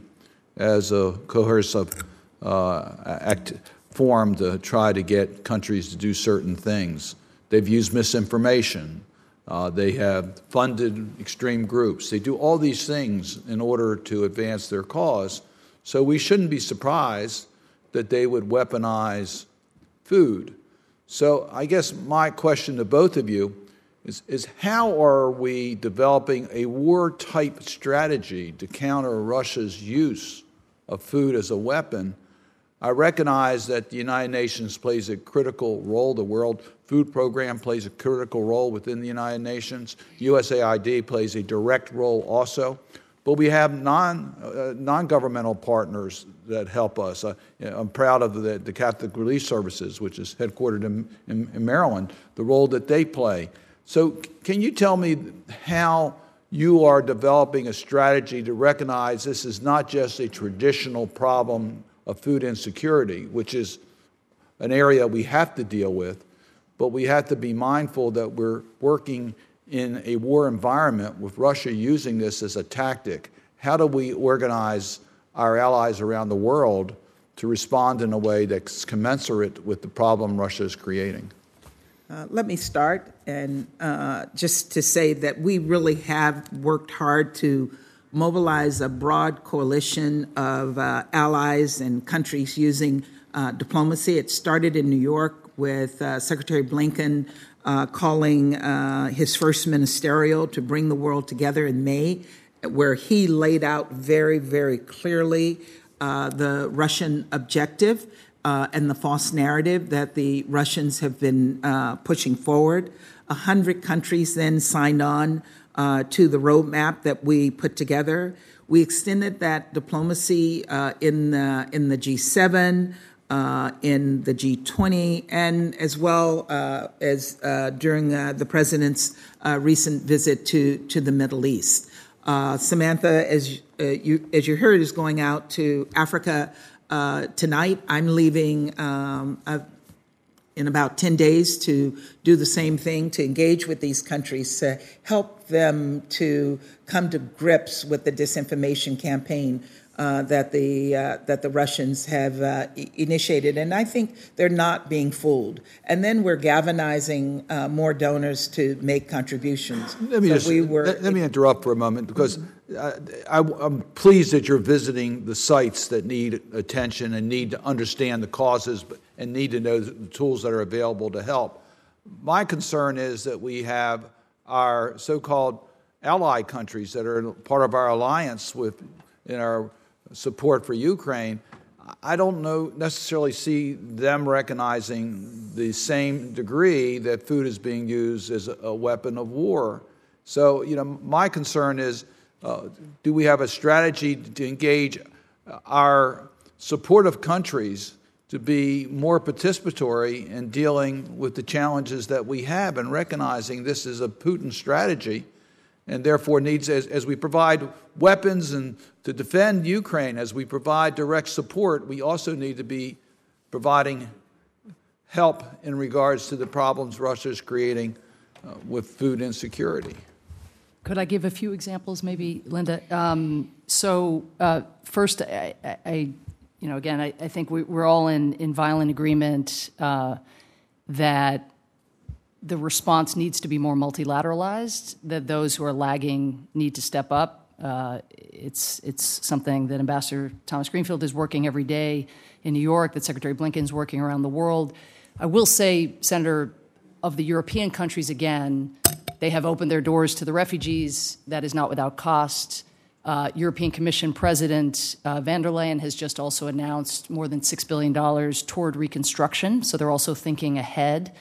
as a coercive act, form to try to get countries to do certain things. They've used misinformation. Uh, they have funded extreme groups. They do all these things in order to advance their cause. So we shouldn't be surprised that they would weaponize food. So I guess my question to both of you is, is how are we developing a war type strategy to counter Russia's use of food as a weapon? I recognize that the United Nations plays a critical role. The World Food Program plays a critical role within the United Nations. USAID plays a direct role also. But we have non, uh, non-governmental partners that help us. Uh, I'm proud of the, the, Catholic Relief Services, which is headquartered in, in, in Maryland, the role that they play. So can you tell me how you are developing a strategy to recognize this is not just a traditional problem of food insecurity, which is an area we have to deal with, but we have to be mindful that we're working in a war environment with Russia using this as a tactic. How do we organize our allies around the world to respond in a way that's commensurate with the problem Russia is creating? Uh, let me start and uh, just to say that we really have worked hard to mobilize a broad coalition of uh, allies and countries using uh, diplomacy. It started in New York with uh, Secretary Blinken uh, calling uh, his first ministerial to bring the world together in May, where he laid out very, very clearly uh, the Russian objective. and the false narrative that the Russians have been pushing forward. A hundred countries then signed on uh, to the roadmap that we put together. We extended that diplomacy uh, in the in the G7, uh, in the G20, and as well uh, as uh, during uh, the president's recent visit to to the Middle East. Samantha, as you as you heard, is going out to Africa tonight. I'm leaving. Um, in about 10 days to do the same thing, to engage with these countries, to help them to come to grips with the disinformation campaign uh, that the uh, that the Russians have uh, initiated, and I think they're not being fooled. And then we're galvanizing uh, more donors to make contributions. Let me so just we were, let, let, me interrupt for a moment because I, am pleased that you're visiting the sites that need attention and need to understand the causes and need to know the tools that are available to help. My concern is that we have our so-called ally countries that are part of our alliance with in our support for Ukraine, I don't know necessarily see them recognizing the same degree that food is being used as a weapon of war. So, you know, my concern is uh, do we have a strategy to engage our supportive countries to be more participatory in dealing with the challenges that we have and recognizing this is a Putin strategy? and therefore needs, as, as we provide weapons and to defend Ukraine, as we provide direct support, we also need to be providing help in regards to the problems Russia is creating uh, with food insecurity. Could I give a few examples, maybe, Linda? Um, so, uh, first, I, I, you know, again, I, I think we, are all in, in violent agreement uh, that the response needs to be more multilateralized, that those who are lagging need to step up. Uh, it's, it's something that Ambassador Thomas Greenfield is working every day in New York, that Secretary Blinken is working around the world. I will say, Senator, of the European countries, again, they have opened their doors to the refugees. That is not without cost. Uh, European Commission President uh, von der Leyen has just also announced more than $6 billion toward reconstruction, so they're also thinking ahead.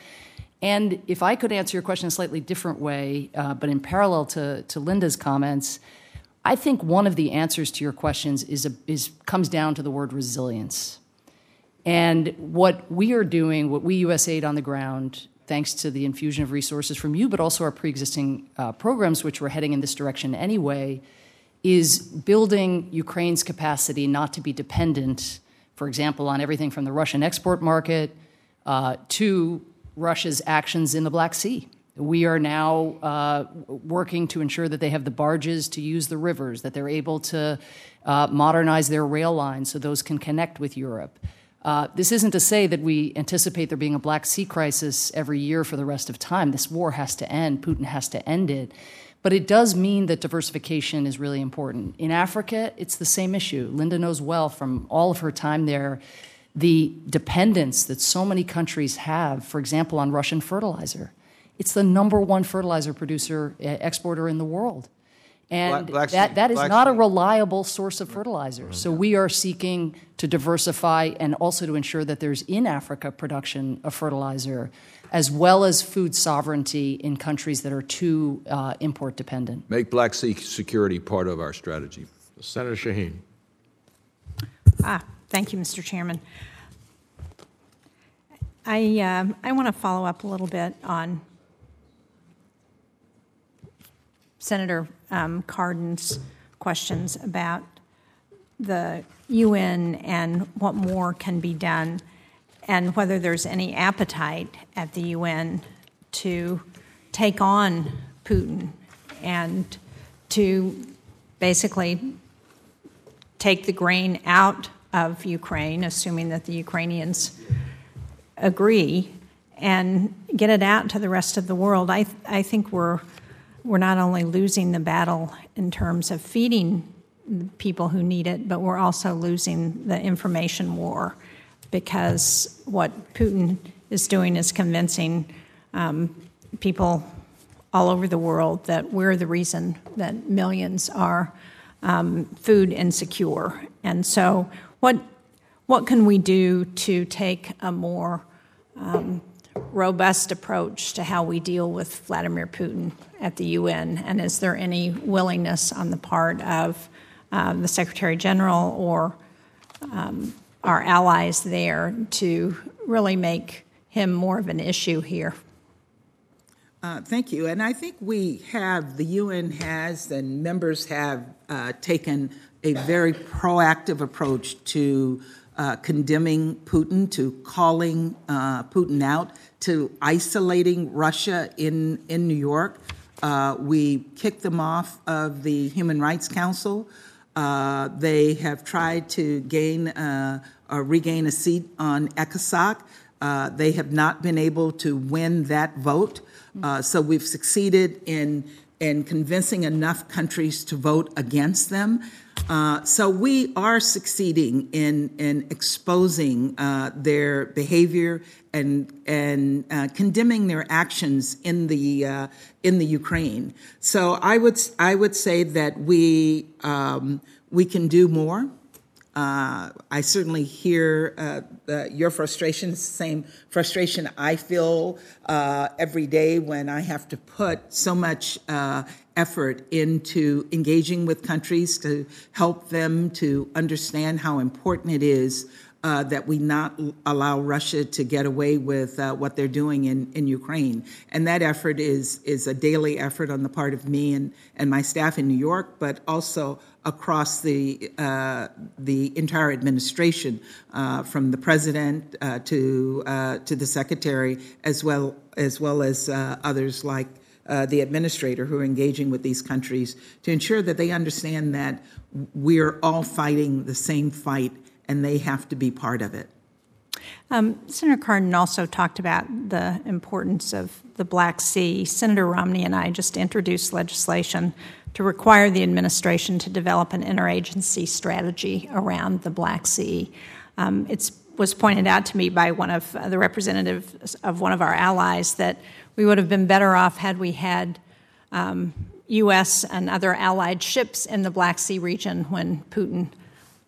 And if I could answer your question in a slightly different way, uh, but in parallel to, to Linda's comments, I think one of the answers to your questions is, a, is comes down to the word resilience. And what we are doing, what we USAID on the ground, thanks to the infusion of resources from you, but also our pre-existing uh, programs, which were heading in this direction anyway, is building Ukraine's capacity not to be dependent, for example, on everything from the Russian export market uh, to Russia's actions in the Black Sea. We are now uh, working to ensure that they have the barges to use the rivers, that they're able to uh, modernize their rail lines so those can connect with Europe. Uh, this isn't to say that we anticipate there being a Black Sea crisis every year for the rest of time. This war has to end. Putin has to end it. But it does mean that diversification is really important. In Africa, it's the same issue. Linda knows well from all of her time there the dependence that so many countries have, for example, on Russian fertilizer. It's the number one fertilizer producer, uh, exporter in the world. And Black- Black that, that is Black not a reliable source of fertilizer. So we are seeking to diversify and also to ensure that there's in Africa production of fertilizer, as well as food sovereignty in countries that are too uh, import dependent. Make Black Sea security part of our strategy. Senator Shaheen. Ah, thank you, Mr. Chairman. I, um, I want to follow up a little bit on Senator um, Cardin's questions about the UN and what more can be done, and whether there's any appetite at the UN to take on Putin and to basically take the grain out of Ukraine, assuming that the Ukrainians agree, and get it out to the rest of the world. I, I think we're, we're not only losing the battle in terms of feeding people who need it, but we're also losing the information war because what Putin is doing is convincing um, people all over the world that we're the reason that millions are um, food insecure. And so, what what can we do to take a more um, robust approach to how we deal with Vladimir Putin at the UN? And is there any willingness on the part of uh, the Secretary General or um, our allies there to really make him more of an issue here? Uh, Thank you. And I think we have, the UN has, and members have uh, taken a very proactive approach to uh, condemning Putin, to calling uh, Putin out, to isolating Russia in, in New York. Uh, We kicked them off of the Human Rights Council. Uh, They have tried to gain, uh, regain a seat on ECOSOC. Uh, They have not been able to win that vote. Uh, So we've succeeded in, in convincing enough countries to vote against them. Uh, So we are succeeding in, in exposing uh, their behavior and, and uh, condemning their actions in the, uh, in the Ukraine. So I would, I would say that we, um, we can do more. Uh, I certainly hear uh, the, your frustration, it's the same frustration I feel uh, every day when I have to put so much uh, effort into engaging with countries to help them to understand how important it is uh, that we not allow Russia to get away with uh, what they're doing in, in Ukraine. And that effort is, is a daily effort on the part of me and, and my staff in New York, but also across the, uh, the entire administration, uh, from the president uh, to, uh, to the secretary, as well as, well as uh, others like uh, the administrator who are engaging with these countries to ensure that they understand that we're all fighting the same fight and they have to be part of it. Um, Senator Cardin also talked about the importance of the Black Sea. Senator Romney and I just introduced legislation to require the administration to develop an interagency strategy around the Black Sea. Um, it was pointed out to me by one of uh, the representatives of one of our allies that we would have been better off had we had um, U.S. and other allied ships in the Black Sea region when Putin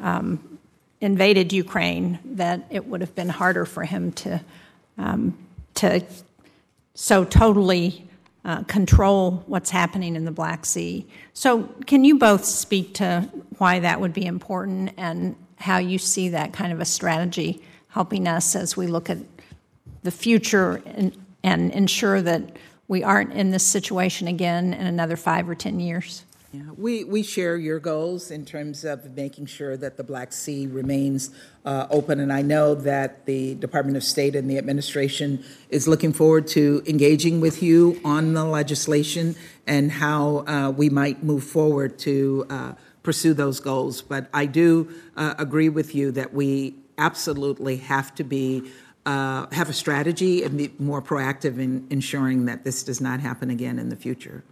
um, invaded Ukraine, that it would have been harder for him to um, to so totally uh, control what's happening in the Black Sea. So, can you both speak to why that would be important and how you see that kind of a strategy helping us as we look at the future and, and ensure that we aren't in this situation again in another five or ten years? Yeah, we, we share your goals in terms of making sure that the Black Sea remains uh, open. And I know that the Department of State and the administration is looking forward to engaging with you on the legislation and how uh, we might move forward to uh, pursue those goals. But I do uh, agree with you that we absolutely have to be. Uh, have a strategy and be more proactive in ensuring that this does not happen again in the future.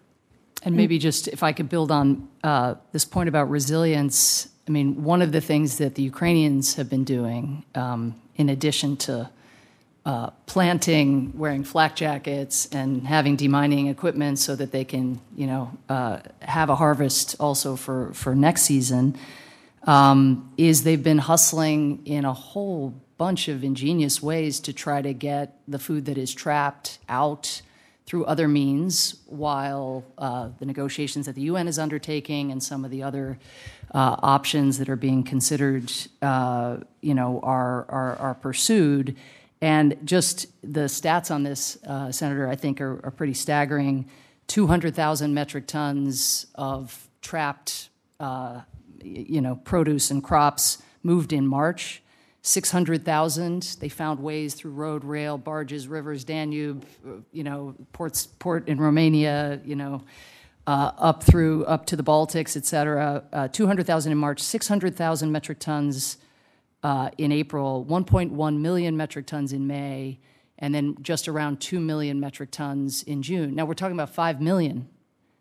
And maybe just if I could build on uh, this point about resilience, I mean, one of the things that the Ukrainians have been doing, um, in addition to uh, planting, wearing flak jackets, and having demining equipment so that they can, you know, uh, have a harvest also for, for next season, um, is they've been hustling in a whole bunch of ingenious ways to try to get the food that is trapped out through other means while uh, the negotiations that the UN is undertaking and some of the other uh, options that are being considered, uh, you know, are, are, are, pursued. And just the stats on this, uh, Senator, I think are, are pretty staggering. 200,000 metric tons of trapped, uh, you know, produce and crops moved in March. 600,000. They found ways through road, rail, barges, rivers, Danube, you know, ports, port in Romania, you know, uh, up through up to the Baltics, et cetera. Uh, 200,000 in March, 600,000 metric tons uh, in April, 1.1 million metric tons in May, and then just around 2 million metric tons in June. Now we're talking about 5 million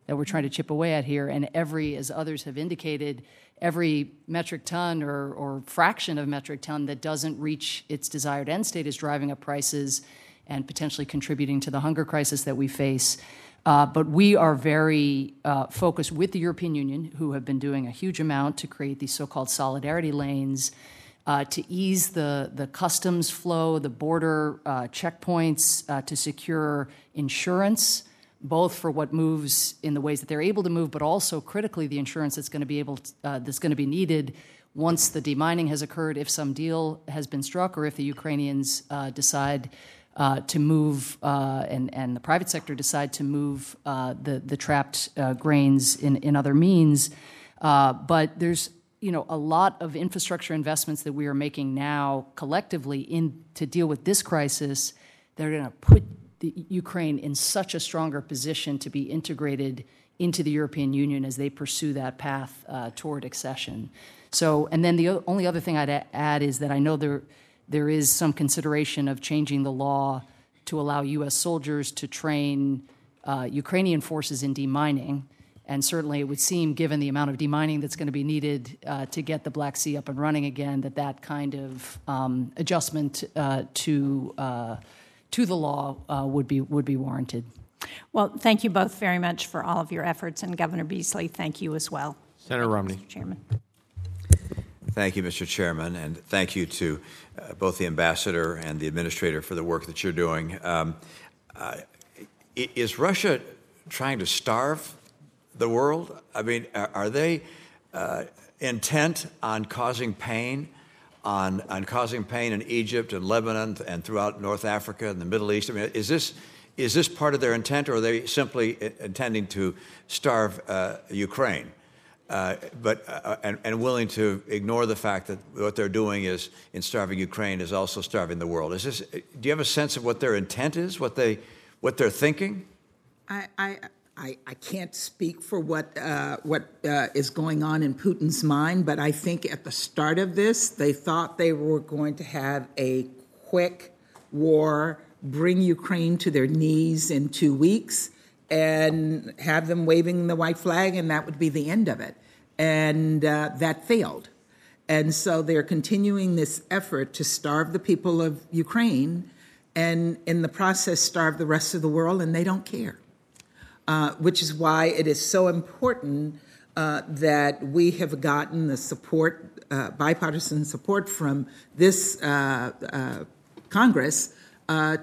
that we're trying to chip away at here, and every, as others have indicated, every metric ton or, or fraction of metric ton that doesn't reach its desired end state is driving up prices and potentially contributing to the hunger crisis that we face. Uh, but we are very uh, focused with the European Union, who have been doing a huge amount to create these so called solidarity lanes uh, to ease the, the customs flow, the border uh, checkpoints, uh, to secure insurance both for what moves in the ways that they're able to move, but also critically the insurance that's going to be able to, uh, that's going to be needed once the demining has occurred, if some deal has been struck, or if the Ukrainians uh, decide uh, to move uh, and and the private sector decide to move uh, the the trapped uh, grains in in other means. but there's you know a lot of infrastructure investments that we are making now collectively in to deal with this crisis. They're going to put the Ukraine in such a stronger position to be integrated into the European Union as they pursue that path uh, toward accession. So, and then the only other thing I'd add is that I know there there is some consideration of changing the law to allow U.S. soldiers to train uh, Ukrainian forces in demining. And certainly, it would seem, given the amount of demining that's going to be needed uh, to get the Black Sea up and running again, that that kind of um, adjustment uh, to uh, to the law uh, would be would be warranted. Well, thank you both very much for all of your efforts, and Governor Beasley, thank you as well. Senator Romney, Mr. Chairman. Thank you, Mr. Chairman, and thank you to uh, both the ambassador and the administrator for the work that you're doing. Um, uh, is Russia trying to starve the world? I mean, are, are they uh, intent on causing pain? On, on causing pain in Egypt and Lebanon and throughout North Africa and the Middle East? I mean, is this, is this part of their intent, or are they simply intending to starve uh, Ukraine? Uh, but uh, and, and, willing to ignore the fact that what they're doing is in starving Ukraine is also starving the world. Is this? Do you have a sense of what their intent is? What they, what they're thinking? I, I I, I can't speak for what uh, what uh, is going on in Putin's mind, but I think at the start of this, they thought they were going to have a quick war, bring Ukraine to their knees in two weeks, and have them waving the white flag, and that would be the end of it. And uh, that failed. And so they're continuing this effort to starve the people of Ukraine and in the process starve the rest of the world, and they don't care. Uh, which is why it is so important uh, that we have gotten the support, uh, bipartisan support from this uh, uh, Congress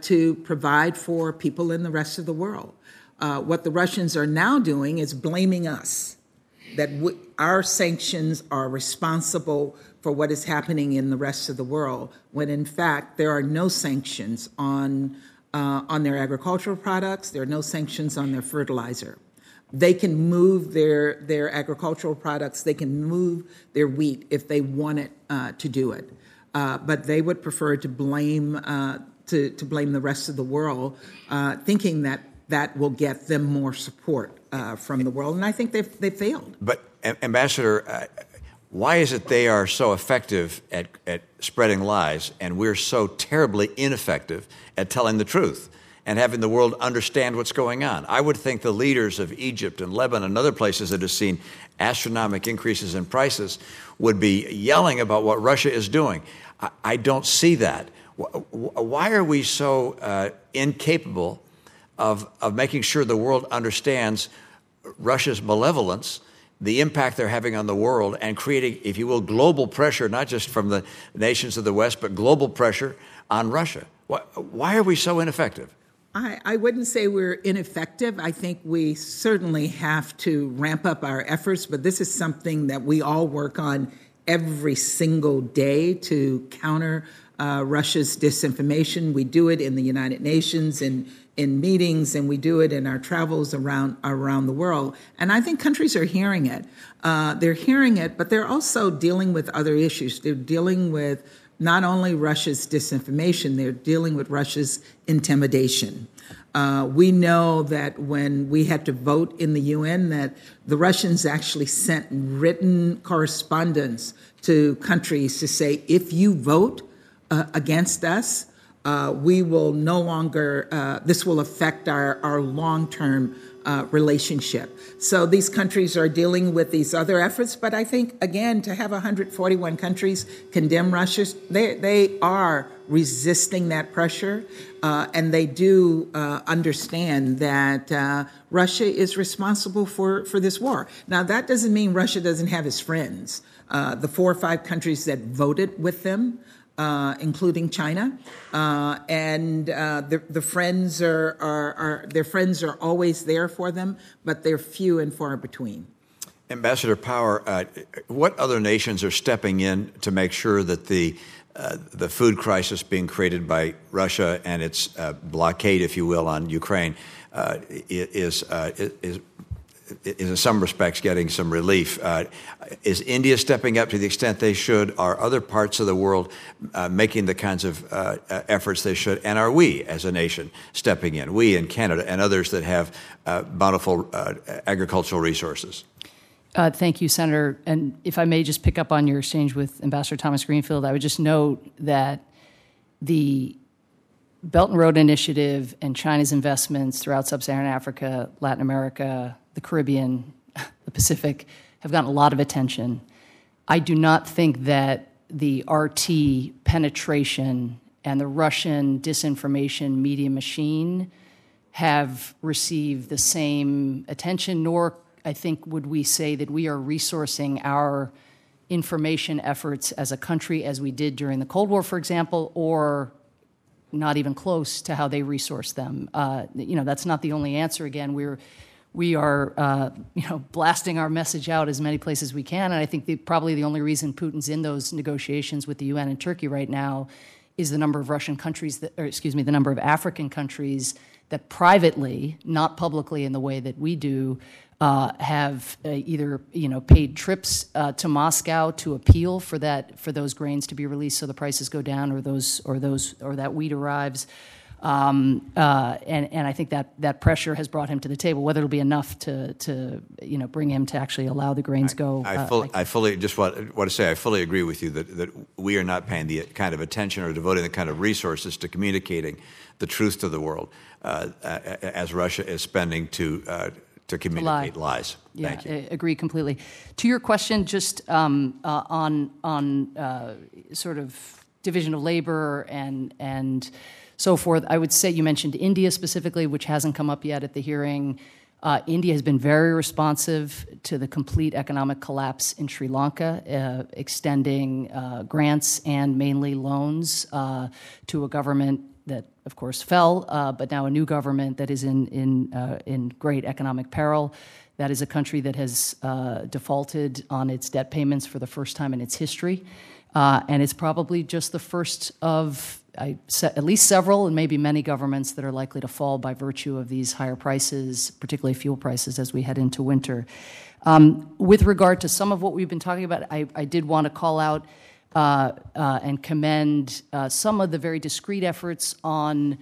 to provide for people in the rest of the world. what the Russians are now doing is blaming us, that we, our sanctions are responsible for what is happening in the rest of the world, when in fact there are no sanctions on, on their agricultural products, there are no sanctions on their fertilizer they can move their their agricultural products. They can move their wheat if they wanted uh, to do it, uh, but they would prefer to blame uh, to to blame the rest of the world, uh, thinking that that will get them more support uh, from the world. And I think they've they failed. But Ambassador. Why is it they are so effective at, at spreading lies and we're so terribly ineffective at telling the truth? and having the world understand what's going on. I would think the leaders of Egypt and Lebanon and other places that have seen astronomical increases in prices would be yelling about what Russia is doing. I, I don't see that. Why are we so uh, incapable of, of making sure the world understands Russia's malevolence? The impact they're having on the world and creating, if you will, global pressure, not just from the nations of the West, but global pressure on Russia. Why, why are we so ineffective? I, I, wouldn't say we're ineffective. I think we certainly have to ramp up our efforts, but this is something that we all work on every single day to counter uh, Russia's disinformation. We do it in the United Nations in in meetings, and we do it in our travels around around the world. And I think countries are hearing it. Uh, they're hearing it, but they're also dealing with other issues. They're dealing with not only Russia's disinformation, they're dealing with Russia's intimidation. Uh, we know that when we had to vote in the UN, that the Russians actually sent written correspondence to countries to say, if you vote uh, against us, uh, we will no longer, uh, this will affect our, our long term uh, relationship. So these countries are dealing with these other efforts, but I think, again, to have 141 countries condemn Russia, they, they are resisting that pressure, uh, and they do uh, understand that Russia is responsible for, for this war. Now, that doesn't mean Russia doesn't have its friends. The four or five countries that voted with them uh, including China, uh, and uh, the, the friends are, are, are, their friends are always there for them, but they're few and far between. Ambassador Power, uh, what other nations are stepping in to make sure that the uh, the food crisis being created by Russia and its blockade, if you will, on Ukraine is is in some respects getting some relief. Uh, is India stepping up to the extent they should? Are other parts of the world uh, making the kinds of uh, efforts they should? And are we, as a nation, stepping in? We in Canada and others that have uh, bountiful uh, agricultural resources. Uh, thank you, Senator. And if I may just pick up on your exchange with Ambassador Thomas Greenfield, I would just note that the Belt and Road Initiative and China's investments throughout sub Saharan Africa, Latin America, the Caribbean, (laughs) the Pacific have gotten a lot of attention. I do not think that the RT penetration and the Russian disinformation media machine have received the same attention, nor I think would we say that we are resourcing our information efforts as a country as we did during the Cold War, for example, or not even close to how they resource them. Uh, you know, that's not the only answer. Again, we're we are uh, you know blasting our message out as many places as we can and i think the, probably the only reason putin's in those negotiations with the un and turkey right now is the number of russian countries that or excuse me the number of african countries that privately not publicly in the way that we do uh, have uh, either you know paid trips uh, to Moscow to appeal for that for those grains to be released so the prices go down or those or those or that wheat arrives um, uh, and, and I think that, that pressure has brought him to the table. Whether it'll be enough to, to you know, bring him to actually allow the grains go. I, I, full, I, I fully just want, want to say I fully agree with you that, that we are not paying the kind of attention or devoting the kind of resources to communicating the truth to the world uh, as Russia is spending to uh, to communicate Lie. lies. Yeah, Thank you. I agree completely. To your question, just um, uh, on on uh, sort of division of labor and and so forth. I would say you mentioned India specifically, which hasn't come up yet at the hearing. Uh, India has been very responsive to the complete economic collapse in Sri Lanka, uh, extending uh, grants and mainly loans uh, to a government that, of course, fell, uh, but now a new government that is in, in, uh, in great economic peril. That is a country that has defaulted on its debt payments for the first time in its history. and it's probably just the first of I, at least several and maybe many governments that are likely to fall by virtue of these higher prices, particularly fuel prices, as we head into winter. Um, with regard to some of what we've been talking about, I, I did want to call out uh, uh, and commend uh, some of the very discreet efforts on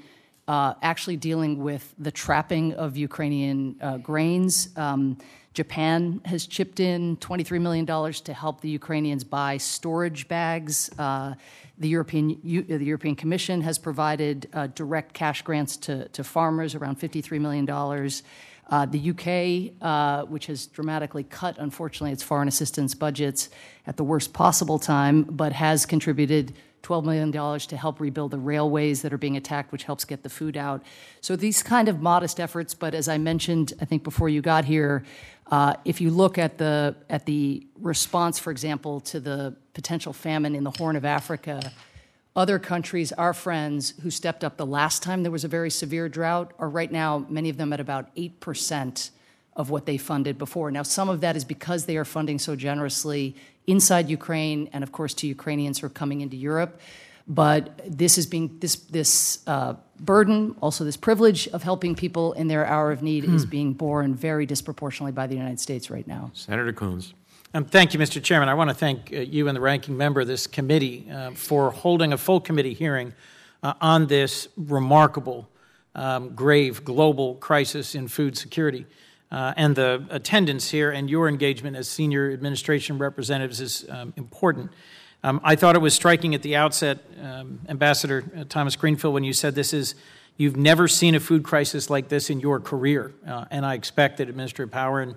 uh, actually dealing with the trapping of Ukrainian uh, grains. Um, Japan has chipped in $23 million to help the Ukrainians buy storage bags. Uh, the European, the European Commission has provided uh, direct cash grants to, to farmers, around $53 million. Uh, the UK, uh, which has dramatically cut, unfortunately, its foreign assistance budgets at the worst possible time, but has contributed $12 million to help rebuild the railways that are being attacked, which helps get the food out. So these kind of modest efforts, but as I mentioned, I think before you got here, uh, if you look at the at the response, for example, to the potential famine in the Horn of Africa, other countries, our friends who stepped up the last time there was a very severe drought, are right now many of them at about eight percent of what they funded before. Now, some of that is because they are funding so generously inside Ukraine, and of course to Ukrainians who are coming into Europe. But this is being this this uh, burden, also this privilege of helping people in their hour of need, hmm. is being borne very disproportionately by the United States right now. Senator Coons. Um, thank you, Mr. Chairman. I want to thank uh, you and the ranking member of this committee uh, for holding a full committee hearing uh, on this remarkable, um, grave global crisis in food security. Uh, and the attendance here and your engagement as senior administration representatives is um, important. Um, I thought it was striking at the outset, um, Ambassador uh, Thomas Greenfield, when you said this is, you've never seen a food crisis like this in your career. Uh, and I expect that Administrator Power and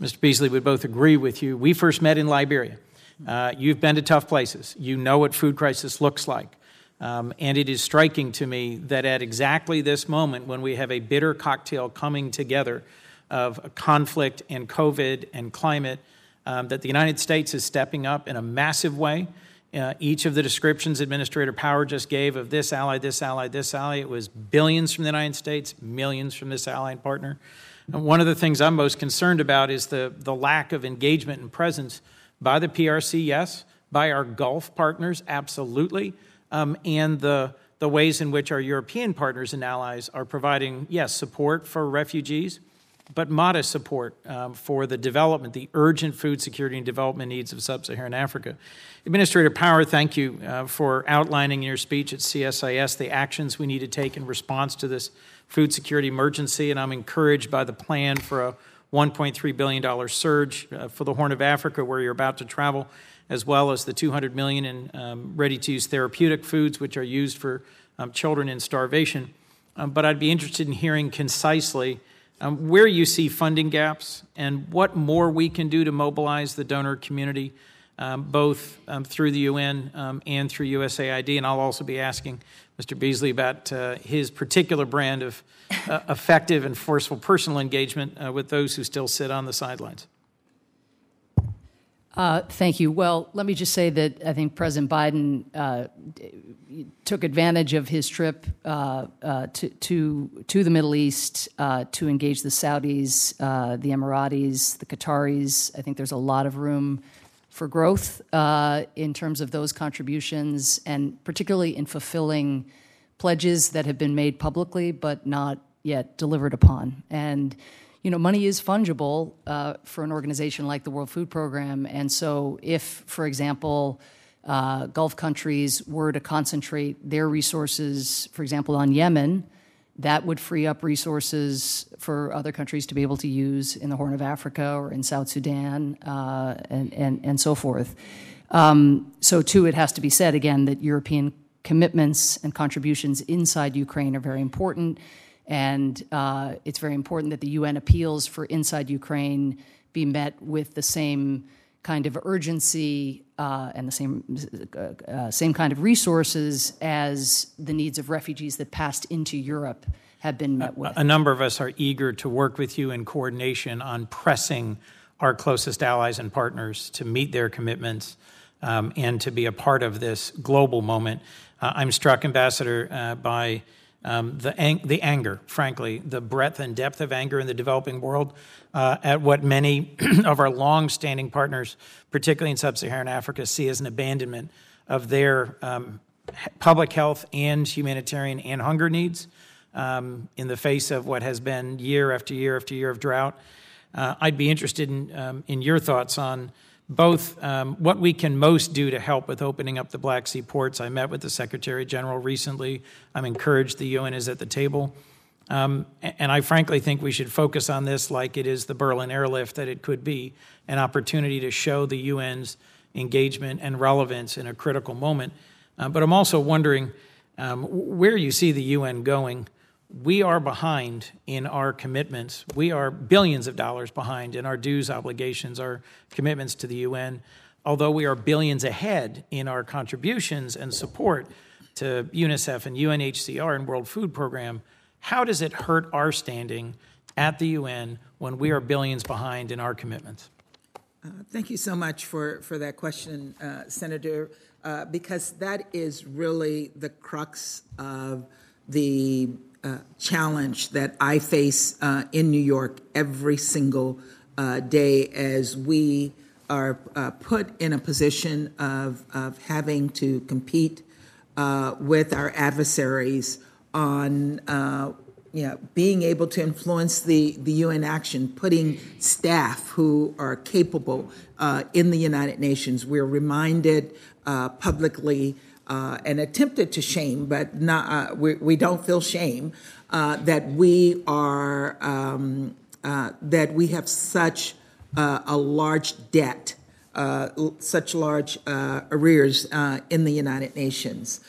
Mr. Beasley would both agree with you. We first met in Liberia. Uh, you've been to tough places. You know what food crisis looks like. Um, and it is striking to me that at exactly this moment, when we have a bitter cocktail coming together of conflict and COVID and climate, um, that the United States is stepping up in a massive way. Uh, each of the descriptions Administrator Power just gave of this ally, this ally, this ally, it was billions from the United States, millions from this allied partner. One of the things I'm most concerned about is the, the lack of engagement and presence by the PRC, yes, by our Gulf partners, absolutely, um, and the, the ways in which our European partners and allies are providing, yes, support for refugees but modest support um, for the development, the urgent food security and development needs of sub Saharan Africa. Administrator Power, thank you uh, for outlining in your speech at CSIS the actions we need to take in response to this food security emergency, and I'm encouraged by the plan for a $1.3 billion surge uh, for the Horn of Africa, where you're about to travel, as well as the 200 million in um, ready-to-use therapeutic foods, which are used for um, children in starvation. Um, but I'd be interested in hearing concisely um, where you see funding gaps and what more we can do to mobilize the donor community, um, both um, through the UN and through USAID. And I'll also be asking Mr. Beasley about uh, his particular brand of uh, effective and forceful personal engagement uh, with those who still sit on the sidelines. Uh, thank you. Well, let me just say that I think President Biden uh, took advantage of his trip uh, to, to, to the Middle East to engage the Saudis, the Emiratis, the Qataris. I think there's a lot of room for growth in terms of those contributions, and particularly in fulfilling pledges that have been made publicly but not yet delivered upon. And you know, money is fungible uh, for an organization like the World Food Program. And so, if, for example, uh, Gulf countries were to concentrate their resources, for example, on Yemen, that would free up resources for other countries to be able to use in the Horn of Africa or in South Sudan uh, and, and, and so forth. Um, so, too, it has to be said again that European commitments and contributions inside Ukraine are very important. And uh, it's very important that the UN appeals for inside Ukraine be met with the same kind of urgency uh, and the same uh, uh, same kind of resources as the needs of refugees that passed into Europe have been met with. A number of us are eager to work with you in coordination on pressing our closest allies and partners to meet their commitments um, and to be a part of this global moment. Uh, I'm struck, Ambassador, uh, by um, the, ang- the anger, frankly, the breadth and depth of anger in the developing world uh, at what many (clears throat) of our long-standing partners, particularly in sub-Saharan Africa, see as an abandonment of their um, public health and humanitarian and hunger needs um, in the face of what has been year after year after year of drought. Uh, I'd be interested in, um, in your thoughts on both um, what we can most do to help with opening up the Black Sea ports. I met with the Secretary General recently. I'm encouraged the UN is at the table. Um, and I frankly think we should focus on this like it is the Berlin airlift that it could be an opportunity to show the UN's engagement and relevance in a critical moment. Uh, but I'm also wondering um, where you see the UN going we are behind in our commitments. We are billions of dollars behind in our dues obligations, our commitments to the UN, although we are billions ahead in our contributions and support to UNICEF and UNHCR and World Food Program. How does it hurt our standing at the UN when we are billions behind in our commitments? Uh, thank you so much for, for that question, uh, Senator, uh, because that is really the crux of the uh, challenge that I face uh, in New York every single uh, day as we are uh, put in a position of, of having to compete uh, with our adversaries on you know, being able to influence the, the UN action, putting staff who are capable in the United Nations. We're reminded publicly uh, and attempted to shame, but not, uh, we, we, don't feel shame uh, that we are um, uh, that we have such uh, a large debt, uh, such large arrears in the United Nations.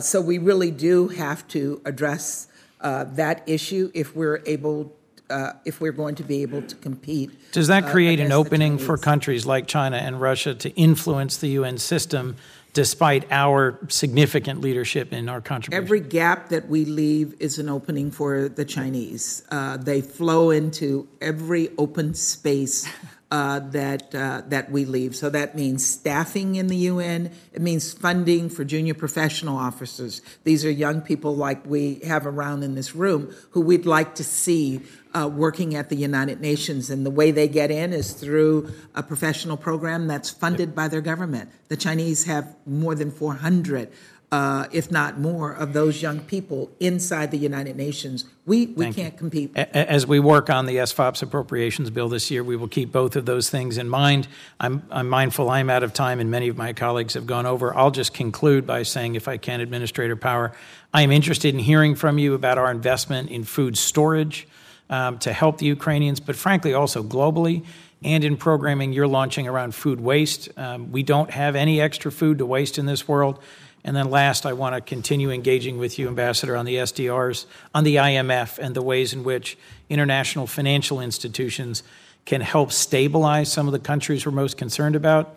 so we really do have to address that issue if we're able uh, if we're going to be able to compete. Does that create uh, an opening for countries like China and Russia to influence the UN system despite our significant leadership in our contribution. Every gap that we leave is an opening for the Chinese. Uh, they flow into every open space uh, that uh, that we leave. So that means staffing in the UN. It means funding for junior professional officers. These are young people like we have around in this room who we'd like to see uh, working at the United Nations. And the way they get in is through a professional program that's funded by their government. The Chinese have more than 400 uh, if not more, of those young people inside the United Nations. We, we Thank can't you. compete. As we work on the SFOPS appropriations bill this year, we will keep both of those things in mind. I'm, I'm mindful I'm out of time, and many of my colleagues have gone over. I'll just conclude by saying, if I can, Administrator Power, I am interested in hearing from you about our investment in food storage um, to help the Ukrainians, but frankly also globally and in programming you're launching around food waste. Um, we don't have any extra food to waste in this world. And then last, I want to continue engaging with you, Ambassador, on the SDRs, on the IMF, and the ways in which international financial institutions can help stabilize some of the countries we're most concerned about.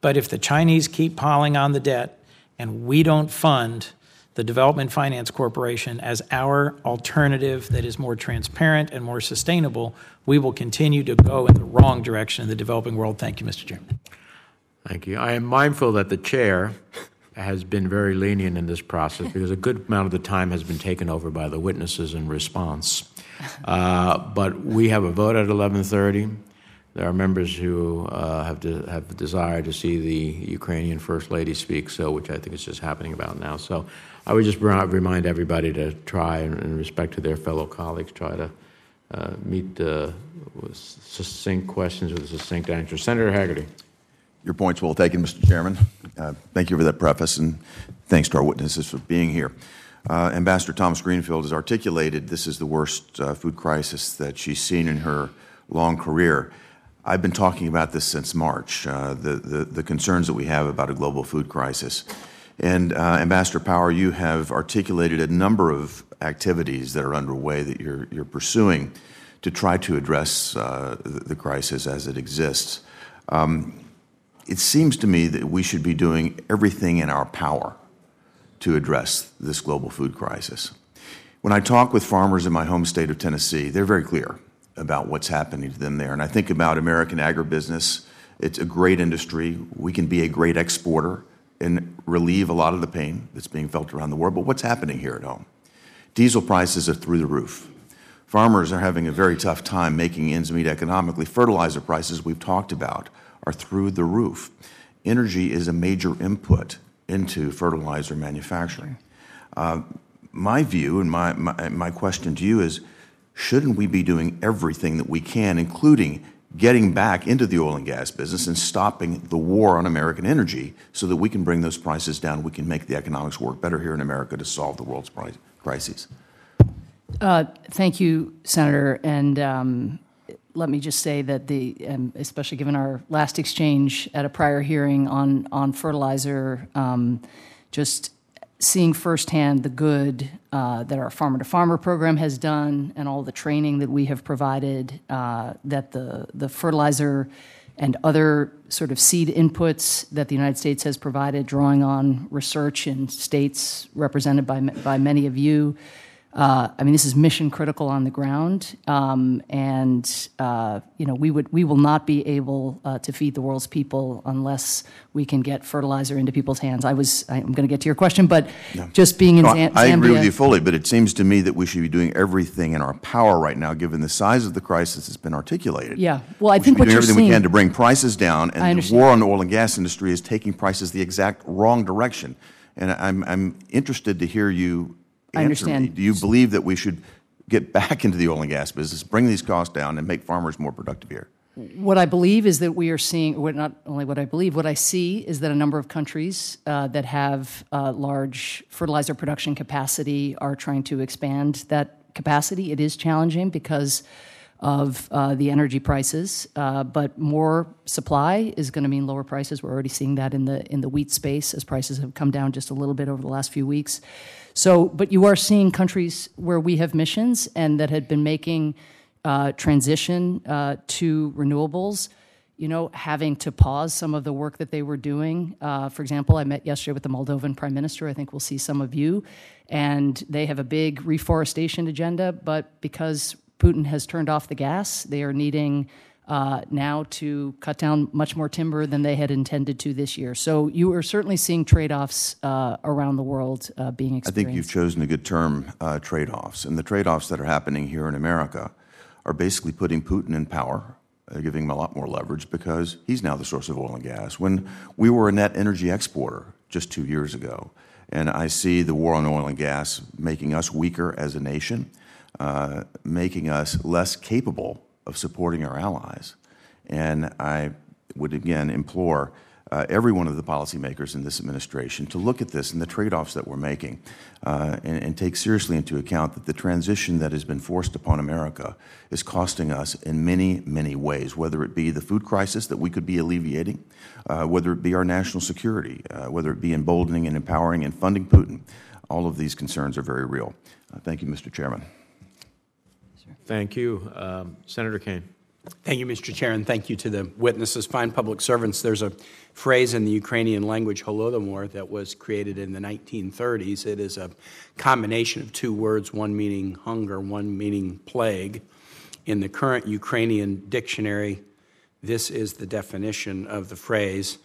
But if the Chinese keep piling on the debt and we don't fund the Development Finance Corporation as our alternative that is more transparent and more sustainable, we will continue to go in the wrong direction in the developing world. Thank you, Mr. Chairman. Thank you. I am mindful that the chair has been very lenient in this process because a good amount of the time has been taken over by the witnesses in response. Uh, but we have a vote at 11:30. There are members who uh, have de- have the desire to see the Ukrainian First Lady speak, so which I think is just happening about now. So I would just remind everybody to try, in respect to their fellow colleagues, try to uh, meet uh, succinct questions with succinct answer. Senator Hagerty. Your point's well taken, Mr. Chairman. Uh, thank you for that preface, and thanks to our witnesses for being here. Uh, Ambassador Thomas Greenfield has articulated this is the worst uh, food crisis that she's seen in her long career. I've been talking about this since March, uh, the, the, the, concerns that we have about a global food crisis. And uh, Ambassador Power, you have articulated a number of activities that are underway that you're, you're pursuing to try to address uh, the, crisis as it exists. Um, it seems to me that we should be doing everything in our power to address this global food crisis. When I talk with farmers in my home state of Tennessee, they're very clear about what's happening to them there. And I think about American agribusiness. It's a great industry. We can be a great exporter and relieve a lot of the pain that's being felt around the world. But what's happening here at home? Diesel prices are through the roof. Farmers are having a very tough time making ends meet economically. Fertilizer prices, we've talked about, are through the roof. Energy is a major input into fertilizer manufacturing. Uh, my view and my, my, my question to you is shouldn't we be doing everything that we can, including getting back into the oil and gas business and stopping the war on American energy so that we can bring those prices down? We can make the economics work better here in America to solve the world's crises. Uh, thank you, Senator. And um, let me just say that the, um, especially given our last exchange at a prior hearing on on fertilizer, um, just seeing firsthand the good uh, that our farmer to farmer program has done and all the training that we have provided, uh, that the the fertilizer and other sort of seed inputs that the United States has provided, drawing on research in states represented by by many of you. Uh, I mean, this is mission critical on the ground, um, and uh, you know we would we will not be able uh, to feed the world's people unless we can get fertilizer into people's hands. I was I'm going to get to your question, but Yeah. just being in No, Zam- I agree with you fully, but it seems to me that we should be doing everything in our power right now, given the size of the crisis that's been articulated. Yeah. Well, I We think what doing you're everything we can to bring prices down, and the war on the oil and gas industry is taking prices the exact wrong direction. And I'm, I'm interested to hear you I answer me. understand. Do you believe that we should get back into the oil and gas business, bring these costs down, and make farmers more productive here? What I believe is that we are seeing, what not only what I believe, what I see is that a number of countries uh, that have uh, large fertilizer production capacity are trying to expand that capacity. It is challenging because of uh, the energy prices, uh, but more supply is going to mean lower prices. We're already seeing that in the in the wheat space as prices have come down just a little bit over the last few weeks. So, but you are seeing countries where we have missions and that had been making uh, transition uh, to renewables, you know, having to pause some of the work that they were doing. Uh, for example, I met yesterday with the Moldovan Prime Minister. I think we'll see some of you. And they have a big reforestation agenda, but because Putin has turned off the gas, they are needing uh, now to cut down much more timber than they had intended to this year. So you are certainly seeing trade offs uh, around the world uh, being experienced. I think you've chosen a good term, uh, trade offs. And the trade offs that are happening here in America are basically putting Putin in power, uh, giving him a lot more leverage because he's now the source of oil and gas. When we were a net energy exporter just two years ago, and I see the war on oil and gas making us weaker as a nation, uh, making us less capable of supporting our allies. And I would again implore uh, every one of the policymakers in this administration to look at this and the trade offs that we're making uh, and, and take seriously into account that the transition that has been forced upon America is costing us in many, many ways, whether it be the food crisis that we could be alleviating, uh, whether it be our national security, uh, whether it be emboldening and empowering and funding Putin. All of these concerns are very real. Uh, thank you, Mr. Chairman. Thank you. Um, Senator Kaine. Thank you, Mr. Chair, and thank you to the witnesses, fine public servants. There's a phrase in the Ukrainian language, holodomor, that was created in the 1930s. It is a combination of two words, one meaning hunger, one meaning plague. In the current Ukrainian dictionary, this is the definition of the phrase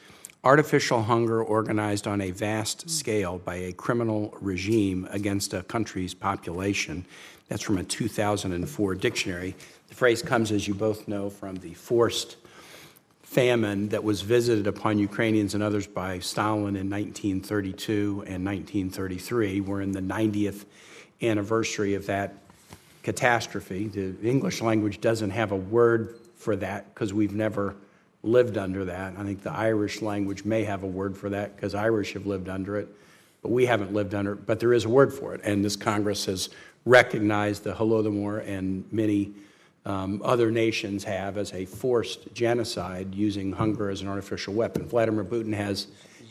artificial hunger organized on a vast scale by a criminal regime against a country's population. That's from a 2004 dictionary. The phrase comes, as you both know, from the forced famine that was visited upon Ukrainians and others by Stalin in 1932 and 1933. We're in the 90th anniversary of that catastrophe. The English language doesn't have a word for that because we've never lived under that. I think the Irish language may have a word for that because Irish have lived under it, but we haven't lived under it. But there is a word for it, and this Congress has recognized the Holodomor and many um, other nations have as a forced genocide using hunger as an artificial weapon. Vladimir Putin has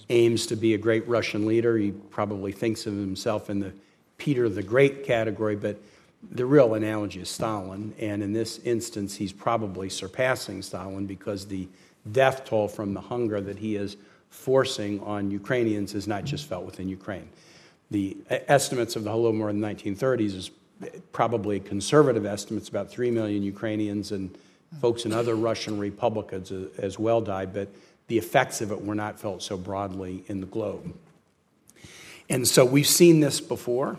aims to be a great Russian leader. He probably thinks of himself in the Peter the Great category, but the real analogy is Stalin. And in this instance, he's probably surpassing Stalin because the death toll from the hunger that he is forcing on Ukrainians is not just felt within Ukraine. the estimates of the Holodomor in the 1930s is probably conservative estimates, about 3 million Ukrainians and folks in other Russian republics as well died, but the effects of it were not felt so broadly in the globe. And so we've seen this before.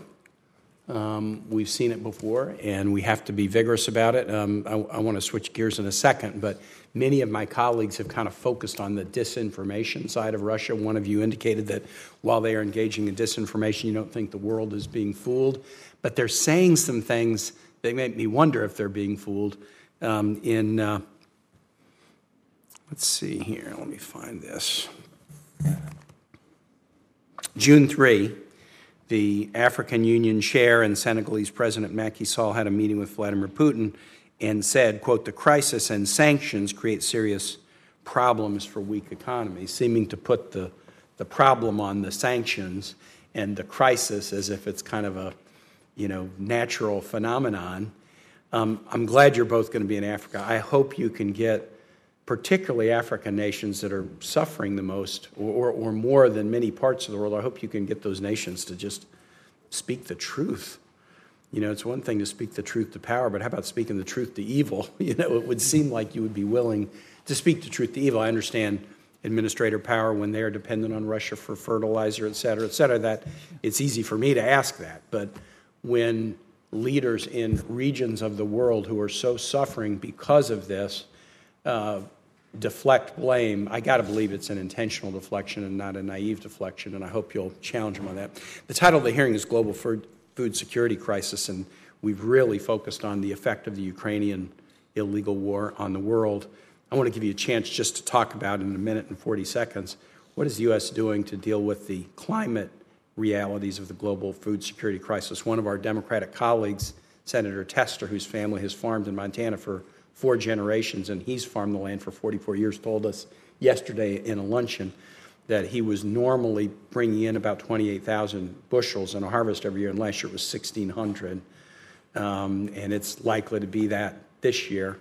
Um, we've seen it before, and we have to be vigorous about it. Um, I, I want to switch gears in a second, but many of my colleagues have kind of focused on the disinformation side of Russia. One of you indicated that while they are engaging in disinformation, you don't think the world is being fooled, but they're saying some things that make me wonder if they're being fooled. Um, in uh, let's see here, let me find this. June 3, the African Union chair and Senegalese President Macky Sall had a meeting with Vladimir Putin and said, quote, the crisis and sanctions create serious problems for weak economies, seeming to put the, the problem on the sanctions and the crisis as if it's kind of a, you know, natural phenomenon. Um, I'm glad you're both going to be in Africa. I hope you can get particularly African nations that are suffering the most or, or, or, more than many parts of the world, I hope you can get those nations to just speak the truth. You know, it's one thing to speak the truth to power, but how about speaking the truth to evil? (laughs) You know, it would seem like you would be willing to speak the truth to evil. I understand administrator power when they are dependent on Russia for fertilizer, et cetera, et cetera, that it's easy for me to ask that. But when leaders in regions of the world who are so suffering because of this, uh, deflect blame, I got to believe it's an intentional deflection and not a naive deflection, and I hope you'll challenge him on that. The title of the hearing is Global Food, Food Security Crisis, and we've really focused on the effect of the Ukrainian illegal war on the world. I want to give you a chance just to talk about in a minute and 40 seconds what is the U.S. doing to deal with the climate realities of the global food security crisis. One of our Democratic colleagues, Senator Tester, whose family has farmed in Montana for four generations, and he's farmed the land for 44 years, told us yesterday in a luncheon that he was normally bringing in about 28,000 bushels in a harvest every year, and last year it was 1,600. Um, and it's likely to be that this year.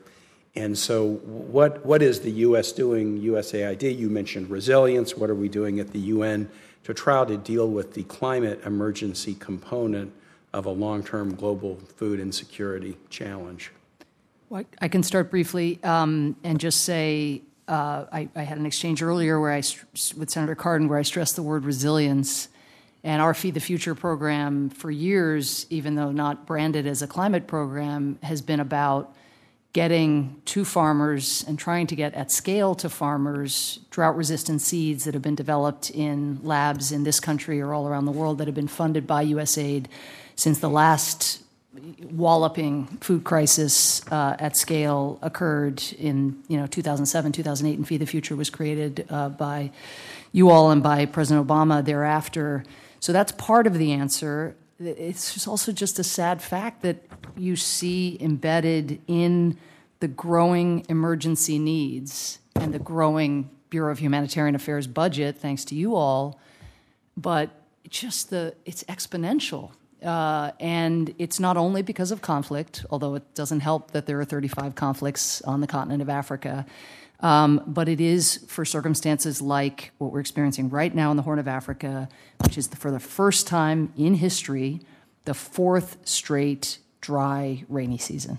And so, what, what is the U.S. doing, USAID? You mentioned resilience. What are we doing at the UN to try to deal with the climate emergency component of a long term global food insecurity challenge? Well, I can start briefly um, and just say uh, I, I, had an exchange earlier where I, with Senator Cardin, where I stressed the word resilience. And our Feed the Future program, for years, even though not branded as a climate program, has been about getting to farmers and trying to get at scale to farmers drought resistant seeds that have been developed in labs in this country or all around the world that have been funded by USAID since the last walloping food crisis uh, at scale occurred in you know 2007 2008 and feed the future was created uh, by you all and by president obama thereafter. So that's part of the answer. It's also just a sad fact that you see embedded in the growing emergency needs and the growing bureau of humanitarian affairs budget thanks to you all but just the it's exponential uh, and it's not only because of conflict, although it doesn't help that there are 35 conflicts on the continent of Africa, um, but it is for circumstances like what we're experiencing right now in the Horn of Africa, which is the, for the first time in history, the fourth straight dry rainy season.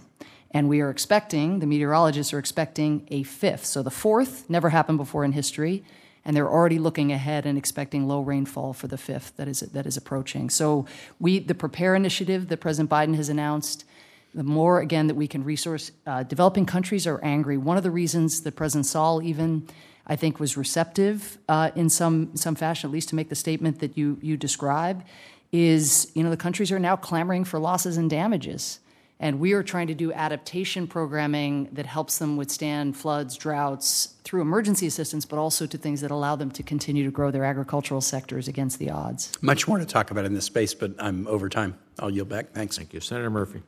And we are expecting, the meteorologists are expecting a fifth. So the fourth never happened before in history and they're already looking ahead and expecting low rainfall for the fifth that is that is approaching. So we the Prepare initiative that President Biden has announced. The more again that we can resource, uh, developing countries are angry. One of the reasons that President Sall even I think was receptive uh, in some some fashion, at least to make the statement that you you describe, is you know the countries are now clamoring for losses and damages. And we are trying to do adaptation programming that helps them withstand floods, droughts through emergency assistance, but also to things that allow them to continue to grow their agricultural sectors against the odds. Much more to talk about in this space, but I'm over time. I'll yield back. Thanks. Thank you. Senator Murphy.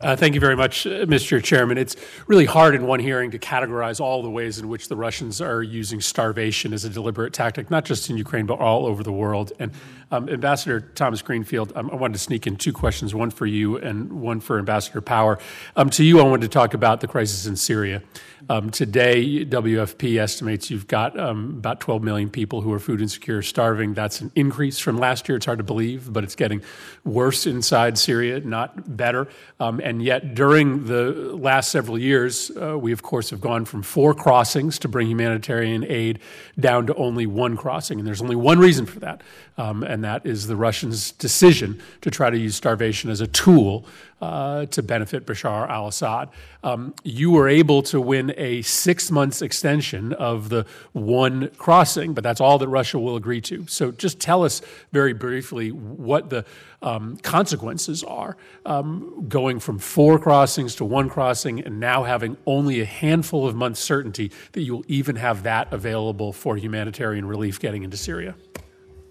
Uh, Thank you very much, uh, Mr. Chairman. It's really hard in one hearing to categorize all the ways in which the Russians are using starvation as a deliberate tactic, not just in Ukraine, but all over the world. And um, Ambassador Thomas Greenfield, um, I wanted to sneak in two questions, one for you and one for Ambassador Power. Um, To you, I wanted to talk about the crisis in Syria. Um, Today, WFP estimates you've got um, about 12 million people who are food insecure, starving. That's an increase from last year. It's hard to believe, but it's getting worse inside Syria, not better. Um, and yet, during the last several years, uh, we, of course, have gone from four crossings to bring humanitarian aid down to only one crossing. And there's only one reason for that, um, and that is the Russians' decision to try to use starvation as a tool uh, to benefit Bashar al Assad. Um, you were able to win a six months extension of the one crossing, but that's all that Russia will agree to. So just tell us very briefly what the um, consequences are um, going from four crossings to one crossing and now having only a handful of months' certainty that you will even have that available for humanitarian relief getting into Syria.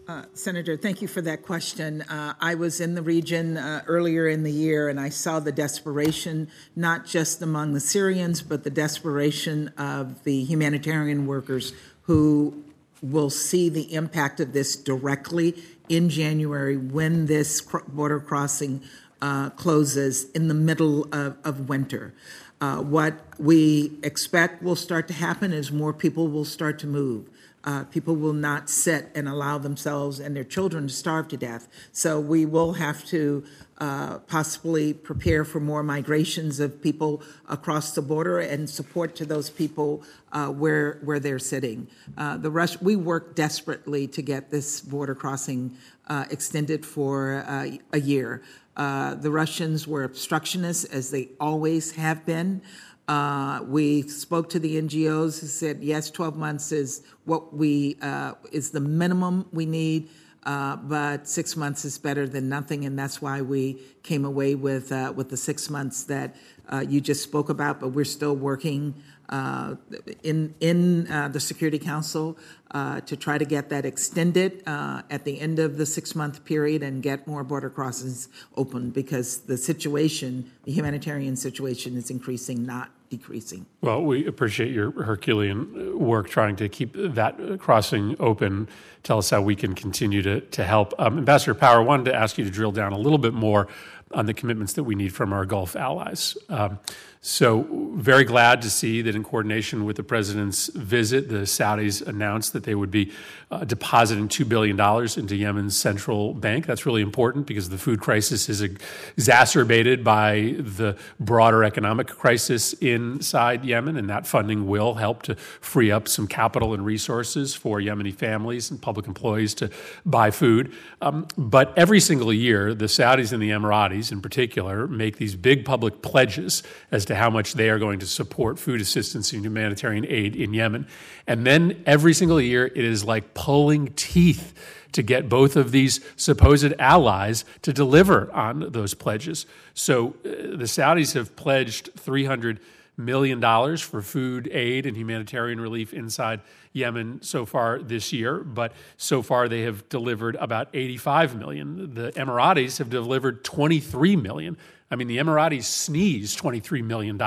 Uh, Senator, thank you for that question. Uh, I was in the region uh, earlier in the year and I saw the desperation, not just among the Syrians, but the desperation of the humanitarian workers who will see the impact of this directly in January when this border crossing uh, closes in the middle of, of winter. Uh, what we expect will start to happen is more people will start to move. Uh, people will not sit and allow themselves and their children to starve to death. So we will have to uh, possibly prepare for more migrations of people across the border and support to those people uh, where where they're sitting. Uh, the Rush, we work desperately to get this border crossing uh, extended for uh, a year. The Russians were obstructionists, as they always have been. Uh, we spoke to the NGOs who said, yes, 12 months is what we, uh, is the minimum we need, uh, but six months is better than nothing, and that's why we came away with, uh, with the six months that uh, you just spoke about, but we're still working uh, in, in the Security Council to try to get that extended at the end of the six-month period and get more border crossings open because the situation, the humanitarian situation is increasing, not decreasing. Well, we appreciate your Herculean work trying to keep that crossing open. Tell us how we can continue to, to help. Um, Ambassador Power, I wanted to ask you to drill down a little bit more on the commitments that we need from our Gulf allies. Um, so, very glad to see that in coordination with the president's visit, the Saudis announced that they would be uh, depositing $2 billion into Yemen's central bank. That's really important because the food crisis is exacerbated by the broader economic crisis inside Yemen, and that funding will help to free up some capital and resources for Yemeni families and public employees to buy food. Um, but every single year, the Saudis and the Emiratis, in particular, make these big public pledges as to how much they are going to support food assistance and humanitarian aid in Yemen. And then every single year, it is like pulling teeth to get both of these supposed allies to deliver on those pledges. So uh, the Saudis have pledged 300 million dollars for food aid and humanitarian relief inside Yemen so far this year, but so far they have delivered about 85 million. The Emiratis have delivered 23 million. I mean, the Emiratis sneeze $23 million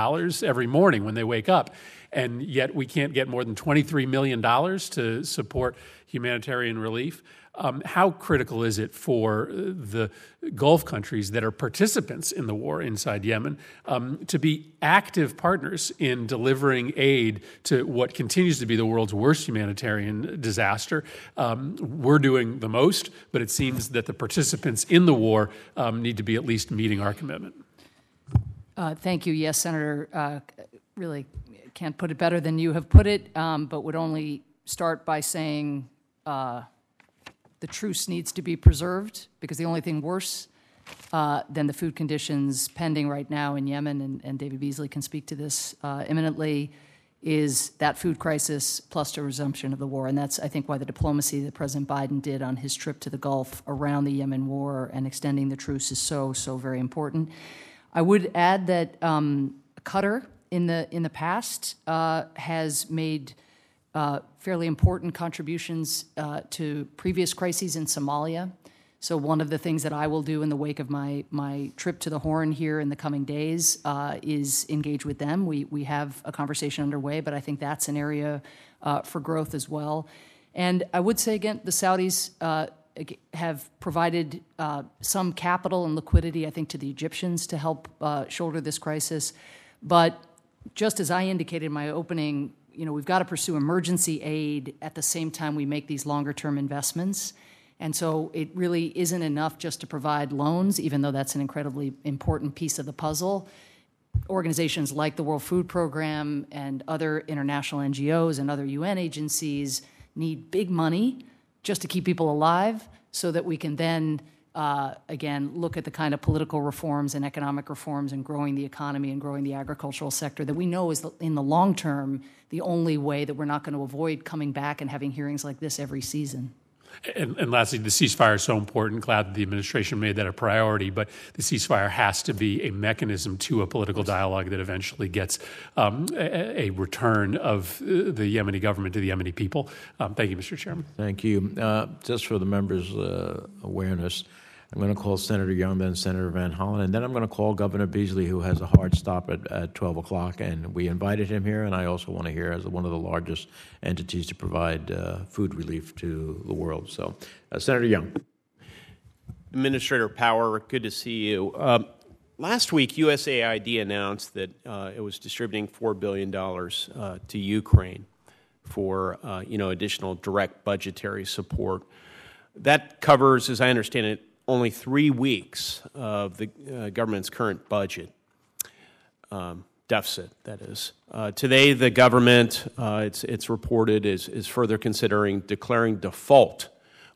every morning when they wake up, and yet we can't get more than $23 million to support humanitarian relief. Um, how critical is it for the Gulf countries that are participants in the war inside Yemen um, to be active partners in delivering aid to what continues to be the world's worst humanitarian disaster? Um, we're doing the most, but it seems that the participants in the war um, need to be at least meeting our commitment. Uh, thank you. Yes, Senator. Uh, really can't put it better than you have put it, um, but would only start by saying uh, the truce needs to be preserved because the only thing worse uh, than the food conditions pending right now in Yemen, and, and David Beasley can speak to this uh, imminently, is that food crisis plus the resumption of the war. And that's, I think, why the diplomacy that President Biden did on his trip to the Gulf around the Yemen war and extending the truce is so, so very important. I would add that um, Qatar in the in the past uh, has made uh, fairly important contributions uh, to previous crises in Somalia. So one of the things that I will do in the wake of my my trip to the Horn here in the coming days uh, is engage with them. We we have a conversation underway, but I think that's an area uh, for growth as well. And I would say again, the Saudis. Uh, have provided uh, some capital and liquidity, I think, to the Egyptians to help shoulder this crisis. But just as I indicated in my opening, you know, we've got to pursue emergency aid at the same time we make these longer term investments. And so it really isn't enough just to provide loans, even though that's an incredibly important piece of the puzzle. Organizations like the World Food Program and other international NGOs and other UN agencies need big money just to keep people alive so that we can then uh, again, look at the kind of political reforms and economic reforms and growing the economy and growing the agricultural sector that we know is, the, in the long term, the only way that we're not going to avoid coming back and having hearings like this every season. And, and, lastly, the ceasefire is so important. Glad that the administration made that a priority, but the ceasefire has to be a mechanism to a political dialogue that eventually gets um, a, a, return of the Yemeni government to the Yemeni people. Um, thank you, Mr. Chairman. Thank you. Uh, just for the members' uh, awareness, I'm going to call Senator Young, then Senator Van Hollen, and then I'm going to call Governor Beasley, who has a hard stop at, at 12 o'clock. And we invited him here, and I also want to hear as one of the largest entities to provide uh, food relief to the world. So, uh, Senator Young. Administrator Power, good to see you. Uh, last week, USAID announced that uh, it was distributing $4 billion uh, to Ukraine for uh, you know, additional direct budgetary support. That covers, as I understand it, only three weeks of the uh, government's current budget um, deficit, that is. Uh, today, the government, uh, it's, it's reported, is, is further considering declaring default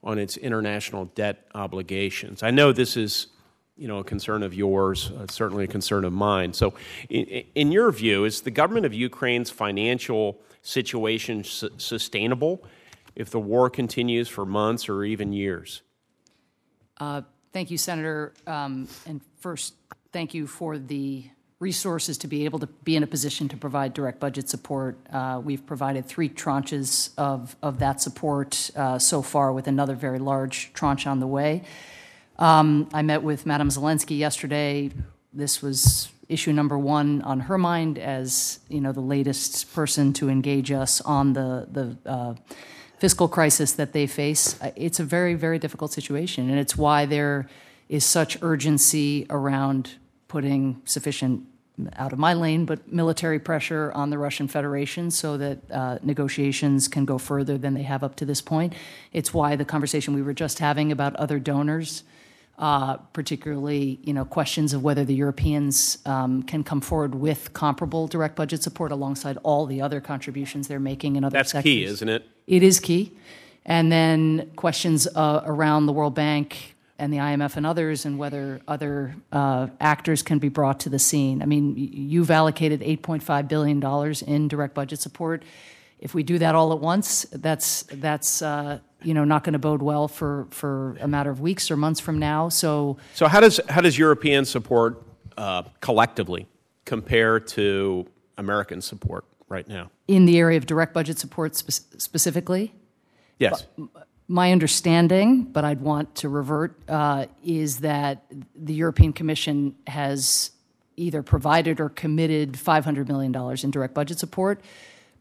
on its international debt obligations. I know this is you know, a concern of yours, uh, certainly a concern of mine. So, in, in, your view, is the government of Ukraine's financial situation su- sustainable if the war continues for months or even years? Uh, thank you, Senator. Um, and first, thank you for the resources to be able to be in a position to provide direct budget support. Uh, we've provided three tranches of, of that support uh, so far, with another very large tranche on the way. Um, I met with Madam Zelensky yesterday. This was issue number one on her mind as you know the latest person to engage us on the the uh, fiscal crisis that they face. Uh, it's a very, very difficult situation, and it's why there is such urgency around putting sufficient out of my lane, but military pressure on the Russian Federation so that uh, negotiations can go further than they have up to this point. It's why the conversation we were just having about other donors uh, particularly you know questions of whether the Europeans um, can come forward with comparable direct budget support alongside all the other contributions they're making in other That's sectors. key, isn't it? It is key. And then questions uh, around the World Bank and the IMF and others, and whether other uh, actors can be brought to the scene. I mean, you've allocated $8.5 billion in direct budget support. If we do that all at once, that's that's uh, you know not going to bode well for for a matter of weeks or months from now. So so how does how does European support uh, collectively compare to American support right now in the area of direct budget support spe- specifically? Yes. My understanding, but I'd want to revert, uh, is that the European Commission has either provided or committed $500 million in direct budget support.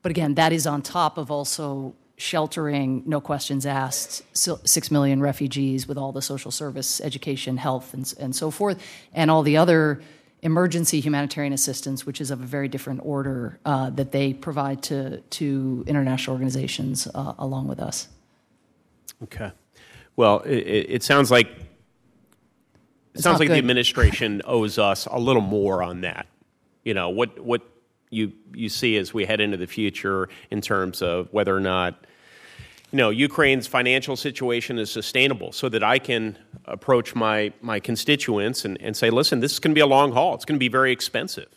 But again, that is on top of also sheltering, no questions asked, six million refugees with all the social service, education, health, and, and so forth, and all the other emergency humanitarian assistance, which is of a very different order uh, that they provide to, to international organizations uh, along with us. Okay. Well, it, it sounds like it it's sounds like good. the administration owes us a little more on that. You know what what you you see as we head into the future in terms of whether or not you know Ukraine's financial situation is sustainable, so that I can approach my my constituents and, and say, listen, this is going to be a long haul. It's going to be very expensive,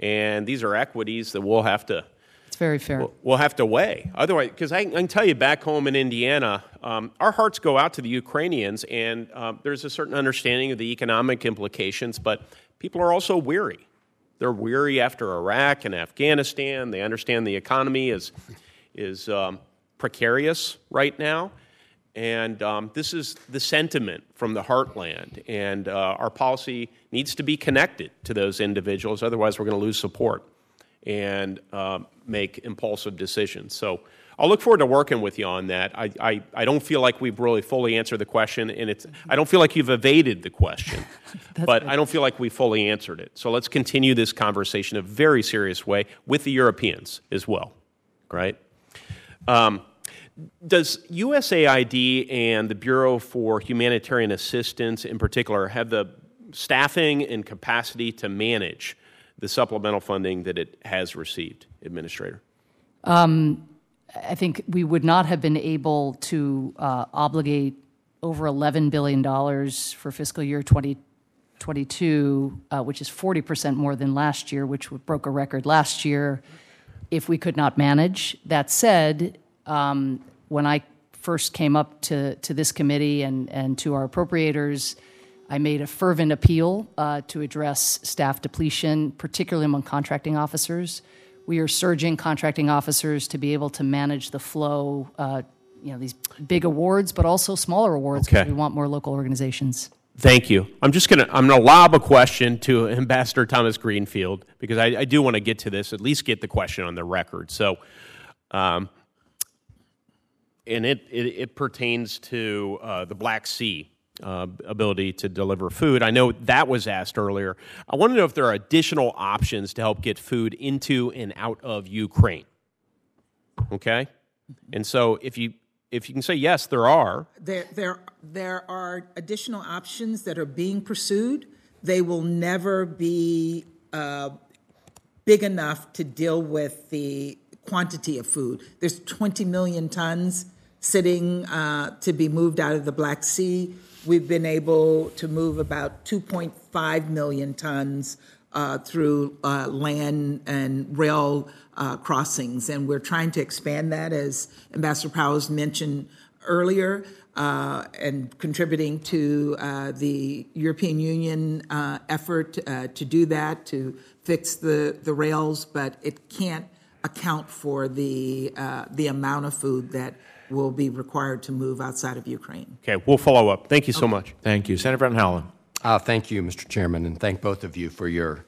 and these are equities that we'll have to. It's very fair. We'll, we'll have to weigh. Otherwise, because I, I, can tell you, back home in Indiana, um, our hearts go out to the Ukrainians, and um, there's a certain understanding of the economic implications, but people are also weary. They're weary after Iraq and Afghanistan. They understand the economy is, is um, precarious right now. And um, this is the sentiment from the heartland. And uh, our policy needs to be connected to those individuals, otherwise, we're going to lose support and um, make impulsive decisions. So I'll look forward to working with you on that. I, I, I don't feel like we've really fully answered the question, and it's, I don't feel like you've evaded the question, (laughs) but I don't feel like we fully answered it. So let's continue this conversation in a very serious way with the Europeans as well, right? Um, does USAID and the Bureau for Humanitarian Assistance in particular have the staffing and capacity to manage the supplemental funding that it has received, Administrator? Um, I think we would not have been able to uh, obligate over $11 billion for fiscal year 2022, uh, which is 40% more than last year, which broke a record last year, if we could not manage. That said, um, when I first came up to, to this committee and, and to our appropriators, I made a fervent appeal uh, to address staff depletion, particularly among contracting officers. We are surging contracting officers to be able to manage the flow, uh, you know, these big awards, but also smaller awards because Okay. we want more local organizations. Thank you. I'm just gonna I'm gonna lob a question to (laughs) Ambassador Thomas Greenfield because I, I do want to get to this, at least get the question on the record. So, um, and it, it it pertains to uh, the Black Sea uh, ability to deliver food. I know that was asked earlier. I want to know if there are additional options to help get food into and out of Ukraine. Okay, and so if you if you can say yes, there are. There, there, there are additional options that are being pursued. They will never be uh, big enough to deal with the quantity of food. There's 20 million tons sitting uh, to be moved out of the Black Sea. We've been able to move about 2.5 million tons uh, through uh, land and rail uh, crossings, and we're trying to expand that, as Ambassador Powers mentioned earlier, uh, and contributing to uh, the European Union uh, effort to do that, to fix the, the rails, but it can't account for the, the amount of food that will be required to move outside of Ukraine. Okay, we'll follow up. Thank you so much. Thank you. Senator Van Hollen. Uh, thank you, Mr. Chairman, and thank both of you for your,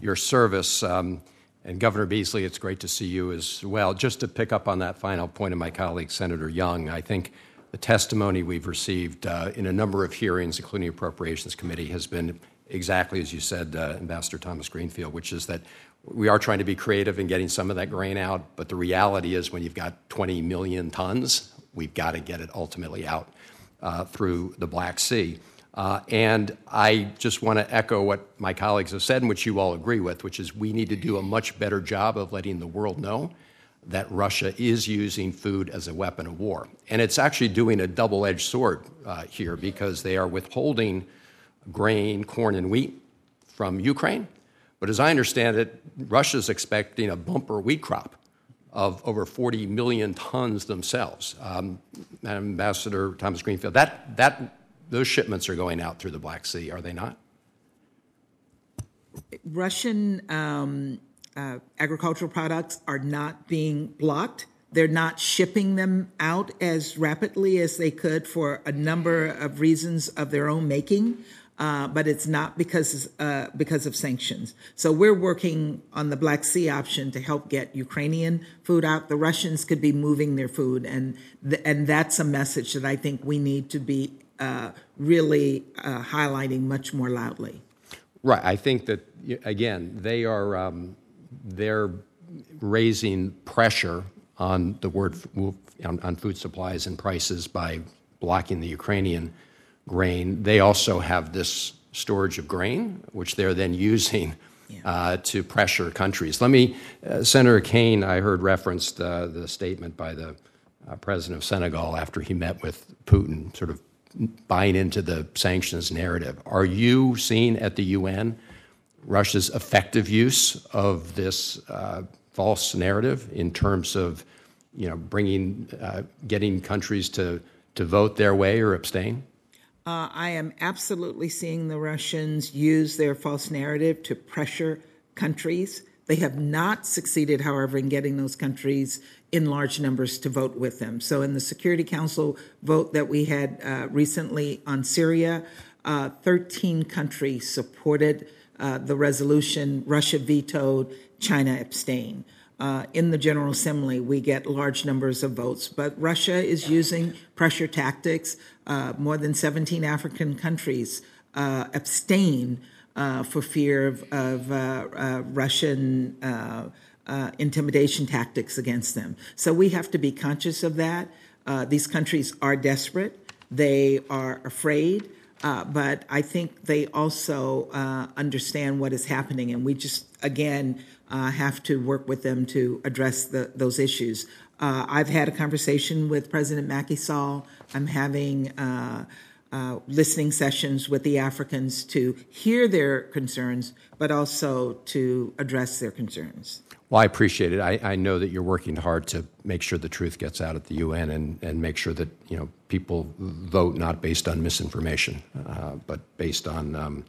your service. Um, and Governor Beasley, it's great to see you as well. Just to pick up on that final point of my colleague, Senator Young, I think the testimony we've received uh, in a number of hearings, including the Appropriations Committee, has been exactly as you said, uh, Ambassador Thomas Greenfield, which is that we are trying to be creative in getting some of that grain out, but the reality is when you've got 20 million tons, we've got to get it ultimately out uh, through the Black Sea. Uh, and I just want to echo what my colleagues have said and which you all agree with, which is we need to do a much better job of letting the world know that Russia is using food as a weapon of war. And it's actually doing a double edged sword uh, here because they are withholding grain, corn, and wheat from Ukraine. But as I understand it, Russia's expecting a bumper wheat crop of over 40 million tons themselves. Um, Ambassador Thomas Greenfield, that, that, those shipments are going out through the Black Sea, are they not? Russian um, uh, agricultural products are not being blocked. They're not shipping them out as rapidly as they could for a number of reasons of their own making. Uh, but it's not because uh, because of sanctions. So we're working on the Black Sea option to help get Ukrainian food out. The Russians could be moving their food, and th- and that's a message that I think we need to be uh, really uh, highlighting much more loudly. Right. I think that again, they are um, they're raising pressure on the word on, on food supplies and prices by blocking the Ukrainian grain. They also have this storage of grain, which they're then using uh, to pressure countries. Let me, uh, Senator Kaine, I heard referenced uh, the statement by the uh, president of Senegal after he met with Putin, sort of buying into the sanctions narrative. Are you seeing at the UN Russia's effective use of this uh, false narrative in terms of, you know, bringing, uh, getting countries to to vote their way or abstain? Uh, I am absolutely seeing the Russians use their false narrative to pressure countries. They have not succeeded, however, in getting those countries in large numbers to vote with them. So, in the Security Council vote that we had uh, recently on Syria, uh, 13 countries supported uh, the resolution. Russia vetoed, China abstained. Uh, in the General Assembly, we get large numbers of votes, but Russia is using pressure tactics. Uh, more than 17 African countries uh, abstain uh, for fear of, of uh, uh, Russian intimidation tactics against them. So we have to be conscious of that. these countries are desperate, they are afraid. But I think they also understand what is happening, and we just again uh, have to work with them to address the, those issues. Uh, I've had a conversation with President Macky Sall. I'm having uh, uh, listening sessions with the Africans to hear their concerns, but also to address their concerns. Well, I appreciate it. I, I, know that you're working hard to make sure the truth gets out at the UN and, and make sure that you know people vote not based on misinformation, uh, but based on um,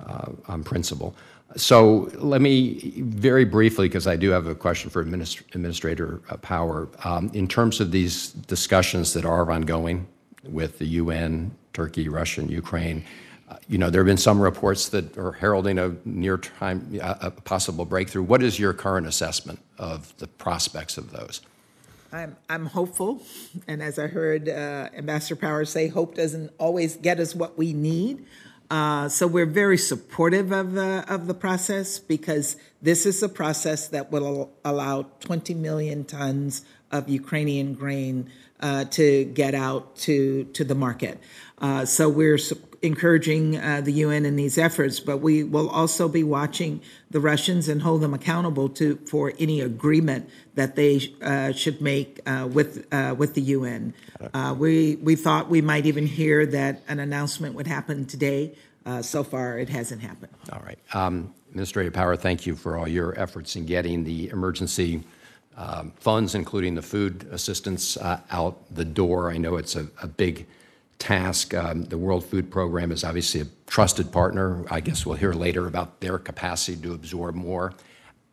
uh, on principle. So let me very briefly, because I do have a question for Administ- Administrator uh, Power. Um, in terms of these discussions that are ongoing with the UN, Turkey, Russia, and Ukraine, uh, you know, there have been some reports that are heralding a near time, uh, a possible breakthrough. What is your current assessment of the prospects of those? I'm, I'm hopeful, and as I heard uh, Ambassador Powers say, hope doesn't always get us what we need. Uh, so we're very supportive of the of the process because this is a process that will allow 20 million tons of Ukrainian grain uh, to get out to to the market. Uh, so we're encouraging uh, the UN in these efforts, but we will also be watching the Russians and hold them accountable to for any agreement that they uh, should make uh, with uh, with the UN. Uh, we we thought we might even hear that an announcement would happen today. Uh, so far, it hasn't happened. All right, um, Administrative Power, thank you for all your efforts in getting the emergency. Um, funds, including the food assistance, out the door. I know it's a, a big task. Um, the World Food Program is obviously a trusted partner. I guess we'll hear later about their capacity to absorb more.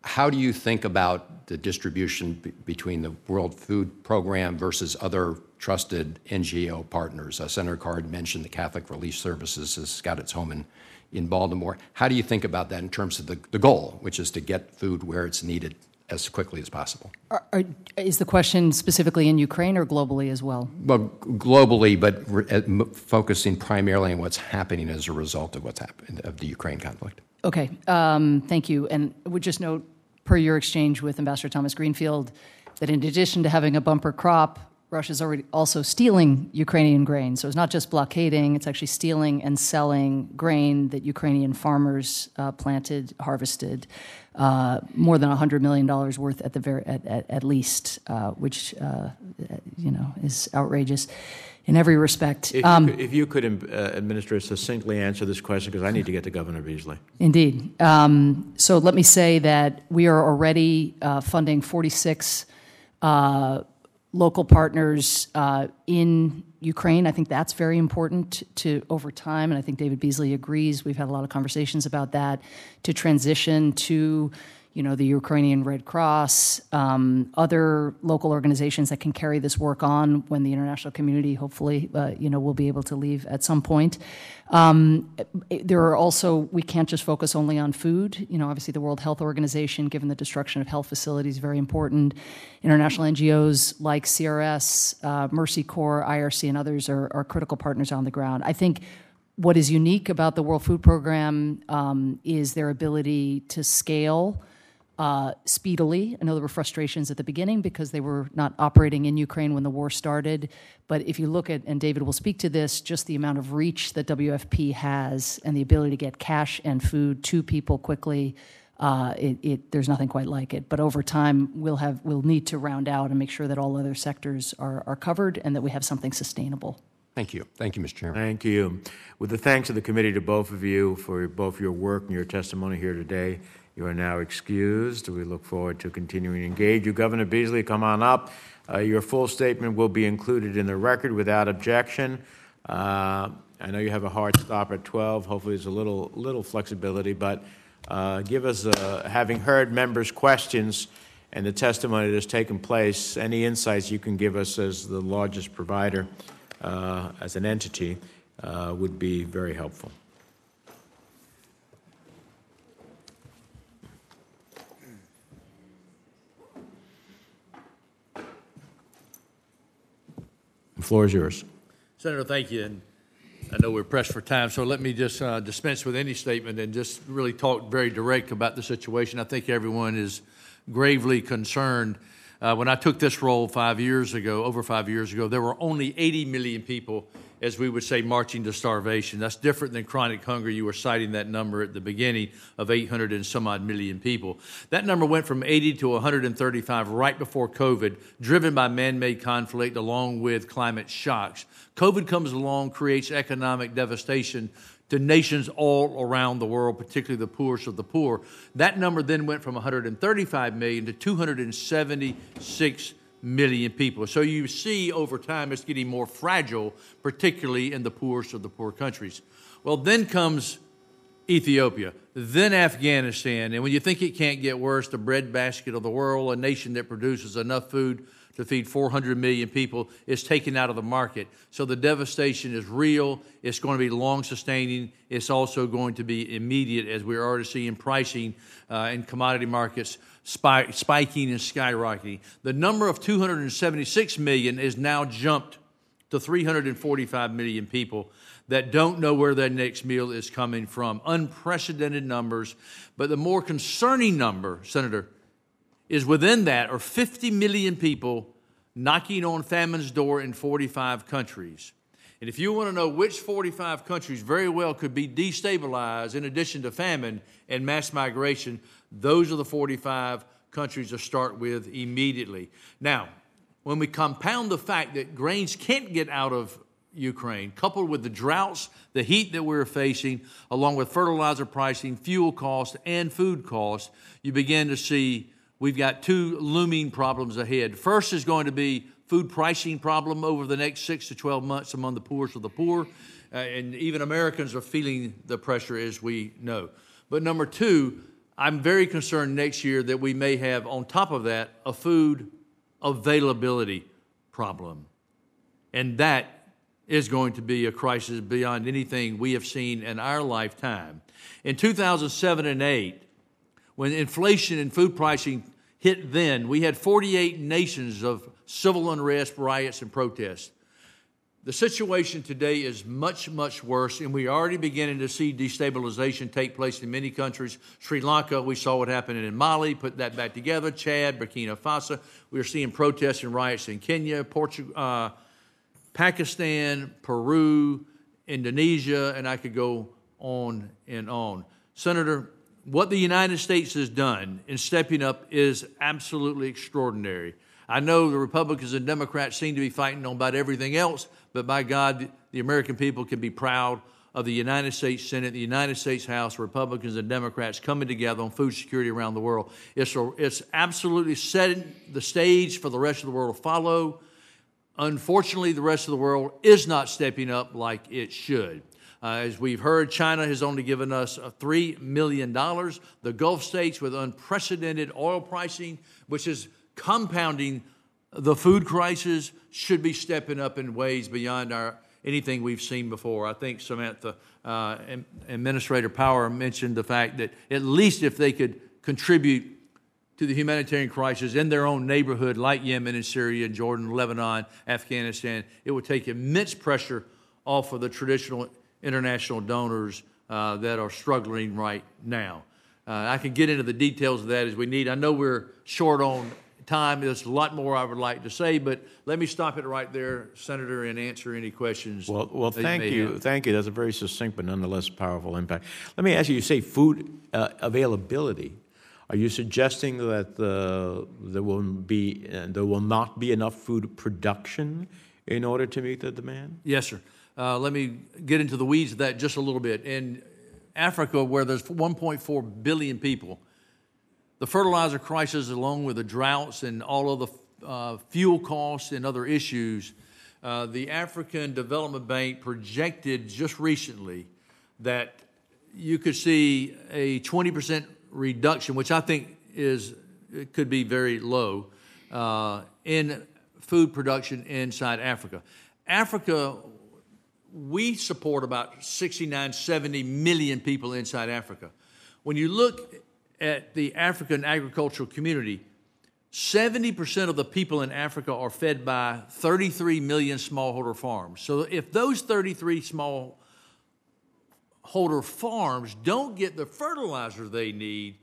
How do you think about the distribution b- between the World Food Program versus other trusted NGO partners? Uh, Senator Cardin mentioned the Catholic Relief Services has got its home in, in Baltimore. How do you think about that in terms of the, the goal, which is to get food where it's needed as quickly as possible. Are, are, is the question specifically in Ukraine or globally as well? Well, globally, but re- uh, focusing primarily on what's happening as a result of what's happened of the Ukraine conflict. Okay, um, thank you. And would just note, per your exchange with Ambassador Thomas Greenfield, that in addition to having a bumper crop, Russia's already also stealing Ukrainian grain. So it's not just blockading; it's actually stealing and selling grain that Ukrainian farmers uh, planted, harvested uh, more than $100 million worth at the very at, at, at least, uh, which uh, you know is outrageous in every respect. If, um, you, could, if you could, uh, Administrator, succinctly answer this question, because I need to get to Governor Beasley. Indeed. Um, so let me say that we are already uh, funding 46 uh, local partners in Ukraine. I think that's very important to over time, and I think David Beasley agrees. We've had a lot of conversations about that to transition to you know, the Ukrainian Red Cross, um, other local organizations that can carry this work on when the international community, hopefully, uh, you know, will be able to leave at some point. Um, there are also, we can't just focus only on food. You know, obviously, the World Health Organization, given the destruction of health facilities, very important. International NGOs like CRS, uh, Mercy Corps, IRC, and others are, are critical partners on the ground. I think what is unique about the World Food Program um, is their ability to scale uh, speedily. I know there were frustrations at the beginning because they were not operating in Ukraine when the war started. But if you look at, and David will speak to this, just the amount of reach that WFP has and the ability to get cash and food to people quickly. Uh, it, it, there's nothing quite like it. But over time, we'll have we'll need to round out and make sure that all other sectors are, are covered and that we have something sustainable. Thank you. Thank you, Mr. Chairman. Thank you. With the thanks of the committee to both of you for both your work and your testimony here today. You are now excused. We look forward to continuing to engage you. Governor Beasley, come on up. Uh, your full statement will be included in the record without objection. Uh, I know you have a hard stop at 12. Hopefully, there's a little little flexibility, but uh, give us, uh, having heard members' questions and the testimony that has taken place, any insights you can give us as the largest provider, uh, as an entity, uh, would be very helpful. The floor is yours. Senator, thank you. And I know we're pressed for time, so let me just uh, dispense with any statement and just really talk very direct about the situation. I think everyone is gravely concerned. Uh, when I took this role five years ago, over five years ago, there were only 80 million people as we would say, marching to starvation. That's different than chronic hunger. You were citing that number at the beginning of 800 and some odd million people. That number went from 80 to 135 right before COVID, driven by man made conflict along with climate shocks. COVID comes along, creates economic devastation to nations all around the world, particularly the poorest of the poor. That number then went from 135 million to 276 million people. So you see over time it's getting more fragile, particularly in the poorest of the poor countries. Well, then comes Ethiopia, then Afghanistan, and when you think it can't get worse, the breadbasket of the world, a nation that produces enough food to feed 400 million people, is taken out of the market. So the devastation is real. It's going to be long sustaining. It's also going to be immediate, as we're already seeing pricing uh, in commodity markets spiking and skyrocketing. The number of 276 million is now jumped to 345 million people that don't know where their next meal is coming from. Unprecedented numbers. But the more concerning number, Senator, is within that are 50 million people knocking on famine's door in 45 countries. And if you want to know which 45 countries very well could be destabilized in addition to famine and mass migration, those are the 45 countries to start with immediately. Now, when we compound the fact that grains can't get out of Ukraine, coupled with the droughts, the heat that we're facing, along with fertilizer pricing, fuel costs, and food costs, you begin to see we've got two looming problems ahead. First is going to be food pricing problem over the next six to 12 months among the poorest of the poor. Uh, and even Americans are feeling the pressure, as we know. But number two, I'm very concerned next year that we may have, on top of that, a food availability problem. And that is going to be a crisis beyond anything we have seen in our lifetime. In 2007 and 8, when inflation and food pricing hit then, we had 48 nations of civil unrest, riots, and protests. The situation today is much, much worse, and we're already beginning to see destabilization take place in many countries. Sri Lanka, we saw what happened in Mali, put that back together. Chad, Burkina Faso, we're seeing protests and riots in Kenya, Portugal, uh, Pakistan, Peru, Indonesia, and I could go on and on. Senator, what the United States has done in stepping up is absolutely extraordinary. I know the Republicans and Democrats seem to be fighting on about everything else, but by God, the American people can be proud of the United States Senate, the United States House, Republicans and Democrats coming together on food security around the world. It's, it's absolutely setting the stage for the rest of the world to follow. Unfortunately, the rest of the world is not stepping up like it should. Uh, as we've heard, China has only given us uh, $3 million. The Gulf states, with unprecedented oil pricing, which is compounding the food crisis should be stepping up in ways beyond our anything we've seen before. I think Samantha uh, Administrator Power mentioned the fact that at least if they could contribute to the humanitarian crisis in their own neighborhood, like Yemen and Syria, and Jordan, Lebanon, Afghanistan, it would take immense pressure off of the traditional international donors uh, that are struggling right now. Uh, I can get into the details of that as we need. I know we're short on time. There's a lot more I would like to say, but let me stop it right there, Senator, and answer any questions. Well, well, thank you, have. thank you. That's a very succinct but nonetheless powerful impact. Let me ask you: You say food uh, availability. Are you suggesting that uh, there will be uh, there will not be enough food production in order to meet the demand? Yes, sir. Uh, let me get into the weeds of that just a little bit. In Africa, where there's 1.4 billion people the fertilizer crisis, along with the droughts and all of the uh, fuel costs and other issues, uh, the African Development Bank projected just recently that you could see a 20% reduction, which I think is could be very low uh, in food production inside Africa. Africa, we support about 69, 70 million people inside Africa. When you look at the African agricultural community, 70% of the people in Africa are fed by 33 million smallholder farms. So if those 33 smallholder farms don't get the fertilizer they need,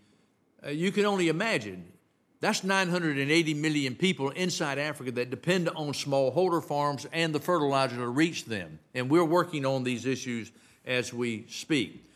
uh, you can only imagine. That's 980 million people inside Africa that depend on smallholder farms and the fertilizer to reach them. And we're working on these issues as we speak.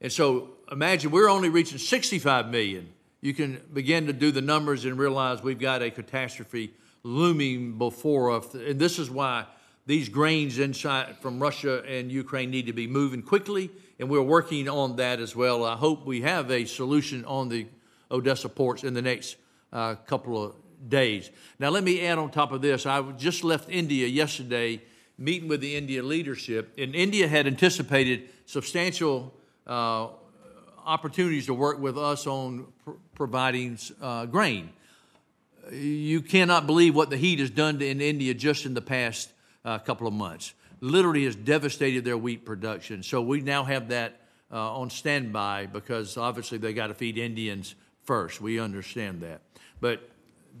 And so imagine we're only reaching 65 million. You can begin to do the numbers and realize we've got a catastrophe looming before us. And this is why these grains inside from Russia and Ukraine need to be moving quickly, and we're working on that as well. I hope we have a solution on the Odessa ports in the next uh, couple of days. Now, let me add on top of this I just left India yesterday meeting with the India leadership, and India had anticipated substantial uh, opportunities to work with us on pr- providing uh, grain. You cannot believe what the heat has done to, in India just in the past uh, couple of months. Literally has devastated their wheat production. So we now have that uh, on standby because obviously they got to feed Indians first. We understand that. But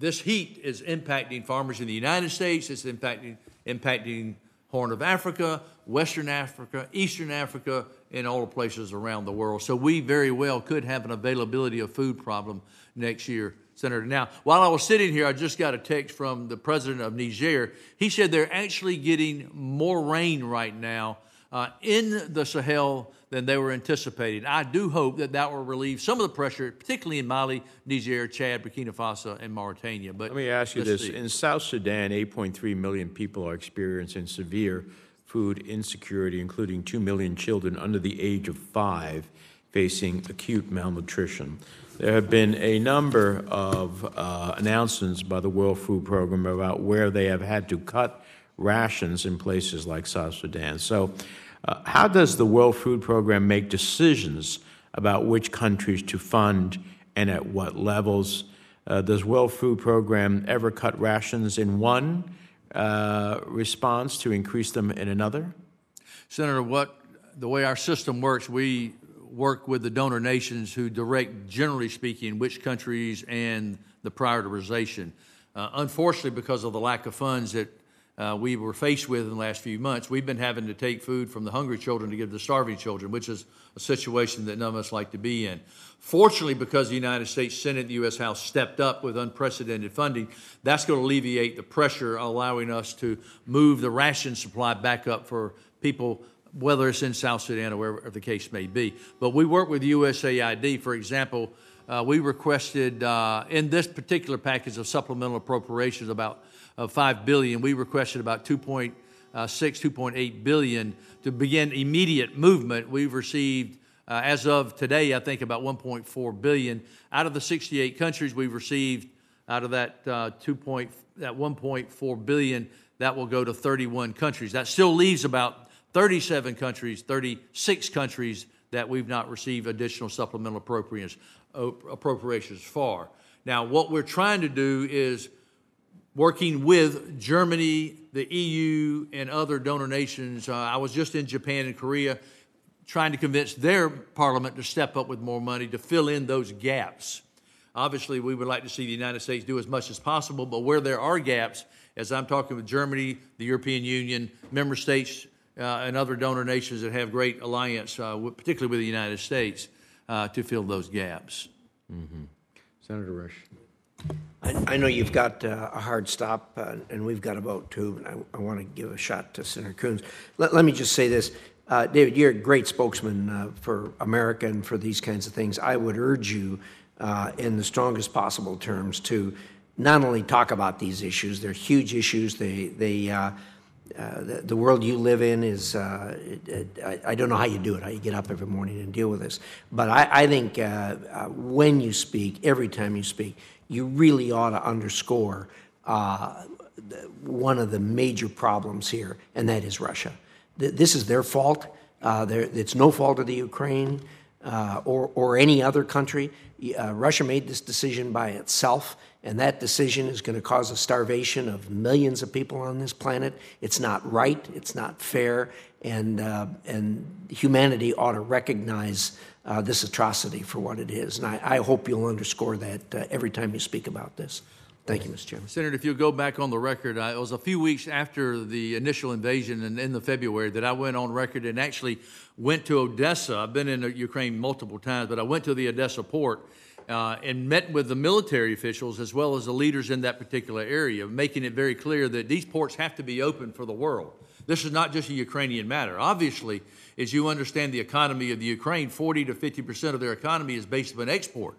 this heat is impacting farmers in the United States, it's impacting, impacting Horn of Africa, Western Africa, Eastern Africa, and all the places around the world. So we very well could have an availability of food problem next year, Senator. Now, while I was sitting here, I just got a text from the president of Niger. He said they're actually getting more rain right now uh, in the Sahel than they were anticipating. I do hope that that will relieve some of the pressure, particularly in Mali, Niger, Chad, Burkina Faso, and Mauritania. But let me ask you this: see. In South Sudan, 8.3 million people are experiencing severe food insecurity, including 2 million children under the age of five facing acute malnutrition. There have been a number of uh, announcements by the World Food Program about where they have had to cut rations in places like South Sudan. So, uh, how does the World Food Program make decisions about which countries to fund and at what levels? Uh, does World Food Program ever cut rations in one uh, response to increase them in another? Senator, what the way our system works, we work with the donor nations who direct, generally speaking, which countries and the prioritization. Uh, unfortunately, because of the lack of funds that uh, we were faced with in the last few months, we've been having to take food from the hungry children to give to the starving children, which is a situation that none of us like to be in. Fortunately, because the United States Senate and the U.S. House stepped up with unprecedented funding, that's going to alleviate the pressure, allowing us to move the ration supply back up for people, whether it's in South Sudan or wherever the case may be. But we work with USAID, for example. Uh, we requested uh, in this particular package of supplemental appropriations about of 5 billion, we requested about 2.6, 2.8 billion to begin immediate movement. We've received, uh, as of today, I think about 1.4 billion. Out of the 68 countries we've received, out of that uh, 2. Point, that 1.4 billion, that will go to 31 countries. That still leaves about 37 countries, 36 countries that we've not received additional supplemental appropriations, appropriations for. Now, what we're trying to do is working with Germany, the EU, and other donor nations. Uh, I was just in Japan and Korea trying to convince their parliament to step up with more money to fill in those gaps. Obviously, we would like to see the United States do as much as possible, but where there are gaps, as I'm talking with Germany, the European Union, member states, uh, and other donor nations that have great alliance, uh, particularly with the United States, uh, to fill those gaps. Mm-hmm. Senator Risch. I, I know you've got uh, a hard stop, uh, and we've got a vote too, and I, I want to give a shot to Senator Coons. Let, let me just say this. Uh, David, you're a great spokesman uh, for America and for these kinds of things. I would urge you, uh, in the strongest possible terms, to not only talk about these issues, they're huge issues. They, they, uh, the, the, world you live in is, it, it, I, I, don't know how you do it, how you get up every morning and deal with this. But I, I think when you speak, every time you speak, you really ought to underscore uh, one of the major problems here, and that is Russia. This is their fault. Uh, it's no fault of the Ukraine. uh, or, or any other country. Uh, Russia made this decision by itself, and that decision is going to cause a starvation of millions of people on this planet. It's not right, it's not fair, and, uh, and humanity ought to recognize uh, this atrocity for what it is. And I, I hope you'll underscore that uh, every time you speak about this. Thank you, Mr. Chairman. Senator, if you'll go back on the record, I, it was a few weeks after the initial invasion in, in the February that I went on record and actually went to Odessa. I've been in Ukraine multiple times, but I went to the Odessa port uh, and met with the military officials as well as the leaders in that particular area, making it very clear that these ports have to be open for the world. This is not just a Ukrainian matter. Obviously, as you understand the economy of the Ukraine, 40 to 50 percent of their economy is based on export.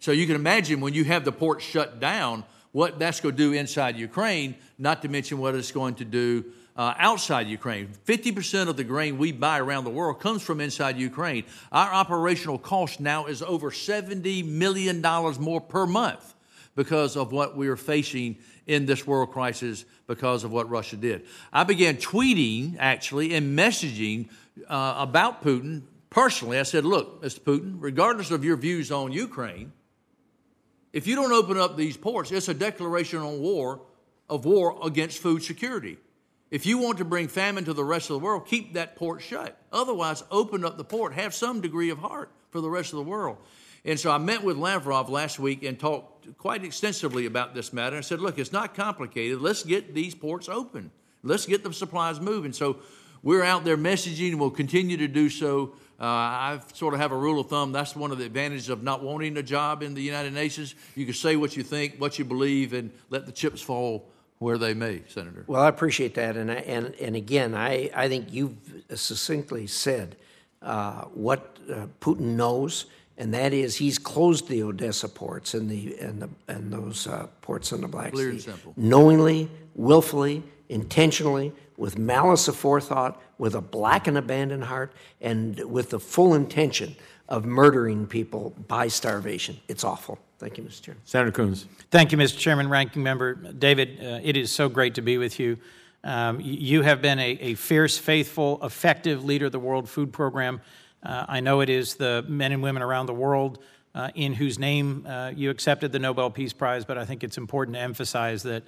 So you can imagine when you have the port shut down, what that's going to do inside Ukraine, not to mention what it's going to do uh, outside Ukraine. 50% of the grain we buy around the world comes from inside Ukraine. Our operational cost now is over $70 million more per month because of what we are facing in this world crisis because of what Russia did. I began tweeting, actually, and messaging uh, about Putin personally. I said, Look, Mr. Putin, regardless of your views on Ukraine, if you don't open up these ports, it's a declaration on war of war against food security. If you want to bring famine to the rest of the world, keep that port shut. Otherwise, open up the port. Have some degree of heart for the rest of the world. And so I met with Lavrov last week and talked quite extensively about this matter. I said, look, it's not complicated. Let's get these ports open. Let's get the supplies moving. So we're out there messaging and we'll continue to do so uh, I sort of have a rule of thumb. That's one of the advantages of not wanting a job in the United Nations. You can say what you think, what you believe, and let the chips fall where they may, Senator. Well, I appreciate that. And, I, and, and again, I, I think you've succinctly said uh, what uh, Putin knows, and that is he's closed the Odessa ports and, the, and, the, and those uh, ports on the Black Clear Sea. and. Knowingly, willfully, intentionally, with malice aforethought, with a black and abandoned heart, and with the full intention of murdering people by starvation. It's awful. Thank you, Mr. Chairman. Senator Coons. Thank you, Mr. Chairman, Ranking Member. David, uh, it is so great to be with you. Um, you have been a, a, fierce, faithful, effective leader of the World Food Program. Uh, I know it is the men and women around the world uh, in whose name uh, you accepted the Nobel Peace Prize, but I think it's important to emphasize that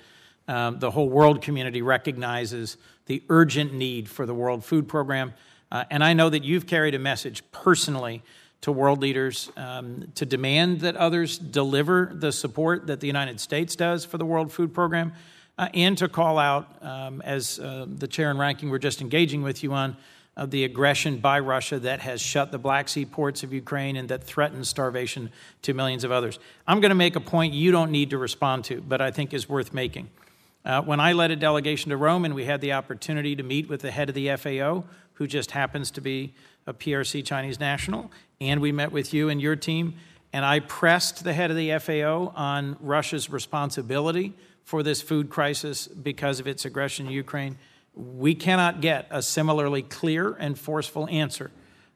um, the whole world community recognizes the urgent need for the World Food Program. Uh, and I know that you've carried a message personally to world leaders um, to demand that others deliver the support that the United States does for the World Food Program, uh, and to call out, um, as uh, the chair and ranking were just engaging with you on, uh, the aggression by Russia that has shut the Black Sea ports of Ukraine and that threatens starvation to millions of others. I'm going to make a point you don't need to respond to, but I think is worth making. Uh, when I led a delegation to Rome and we had the opportunity to meet with the head of the FAO, who just happens to be a PRC Chinese national, and we met with you and your team, and I pressed the head of the FAO on Russia's responsibility for this food crisis because of its aggression in Ukraine. We cannot get a similarly clear and forceful answer.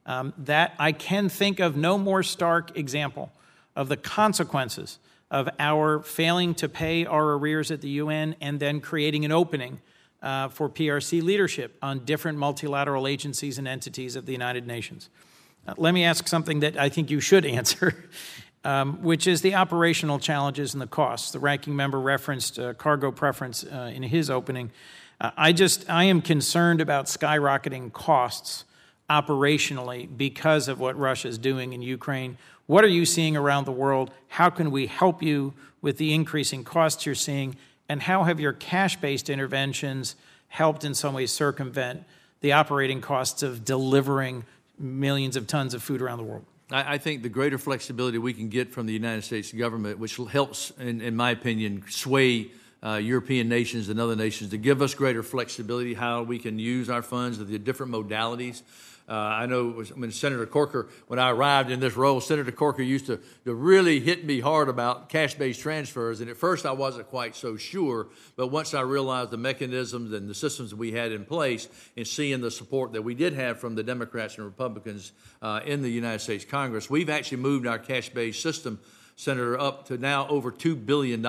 Um, that I can think of no more stark example of the consequences of our failing to pay our arrears at the UN and then creating an opening uh, for PRC leadership on different multilateral agencies and entities of the United Nations. Uh, let me ask something that I think you should (laughs) answer, um, which is the operational challenges and the costs. The ranking member referenced uh, cargo preference uh, in his opening. Uh, I just I am concerned about skyrocketing costs operationally because of what Russia is doing in Ukraine what are you seeing around the world? How can we help you with the increasing costs you're seeing? And how have your cash based interventions helped in some ways circumvent the operating costs of delivering millions of tons of food around the world? I, I think the greater flexibility we can get from the United States government, which helps, in, in my opinion, sway uh, European nations and other nations to give us greater flexibility, how we can use our funds, the different modalities. Uh, I know was, when Senator Corker, when I arrived in this role, Senator Corker used to, to really hit me hard about cash based transfers. And at first I wasn't quite so sure. But once I realized the mechanisms and the systems we had in place and seeing the support that we did have from the Democrats and Republicans uh, in the United States Congress, we've actually moved our cash based system. Senator, up to now over $2 billion.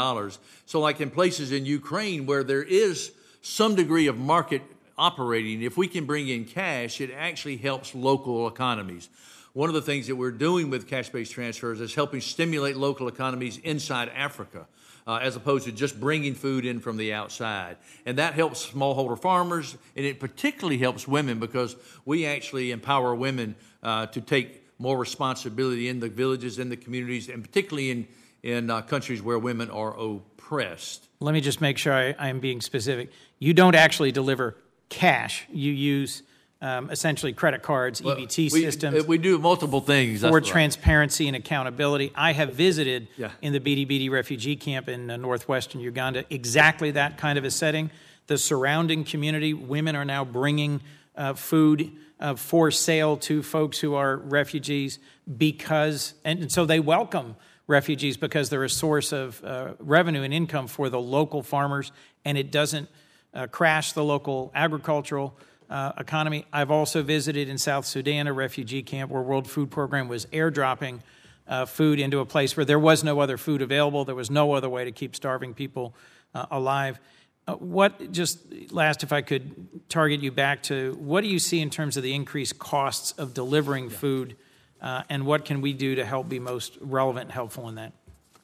So, like in places in Ukraine where there is some degree of market operating, if we can bring in cash, it actually helps local economies. One of the things that we're doing with cash based transfers is helping stimulate local economies inside Africa. Uh, as opposed to just bringing food in from the outside. And that helps smallholder farmers, and it particularly helps women because we actually empower women uh, to take more responsibility in the villages, in the communities, and particularly in, in uh, countries where women are oppressed. Let me just make sure I, am being specific. You don't actually deliver cash, you use um, essentially credit cards, Well, EBT we- systems. uh, We do multiple things. for right. transparency and accountability. I have visited Yeah. in the Bidi refugee camp in uh, northwestern Uganda exactly that kind of a setting. The surrounding community, women are now bringing uh, food uh, for sale to folks who are refugees because, and, and so they welcome refugees because they're a source of uh, revenue and income for the local farmers, and it doesn't uh, crash the local agricultural uh, economy. I've also visited in South Sudan a refugee camp where World Food Program was airdropping uh, food into a place where there was no other food available. There was no other way to keep starving people uh, alive. Uh, what, just last, if I could target you back to, what do you see in terms of the increased costs of delivering food, uh, and what can we do to help be most relevant and helpful in that?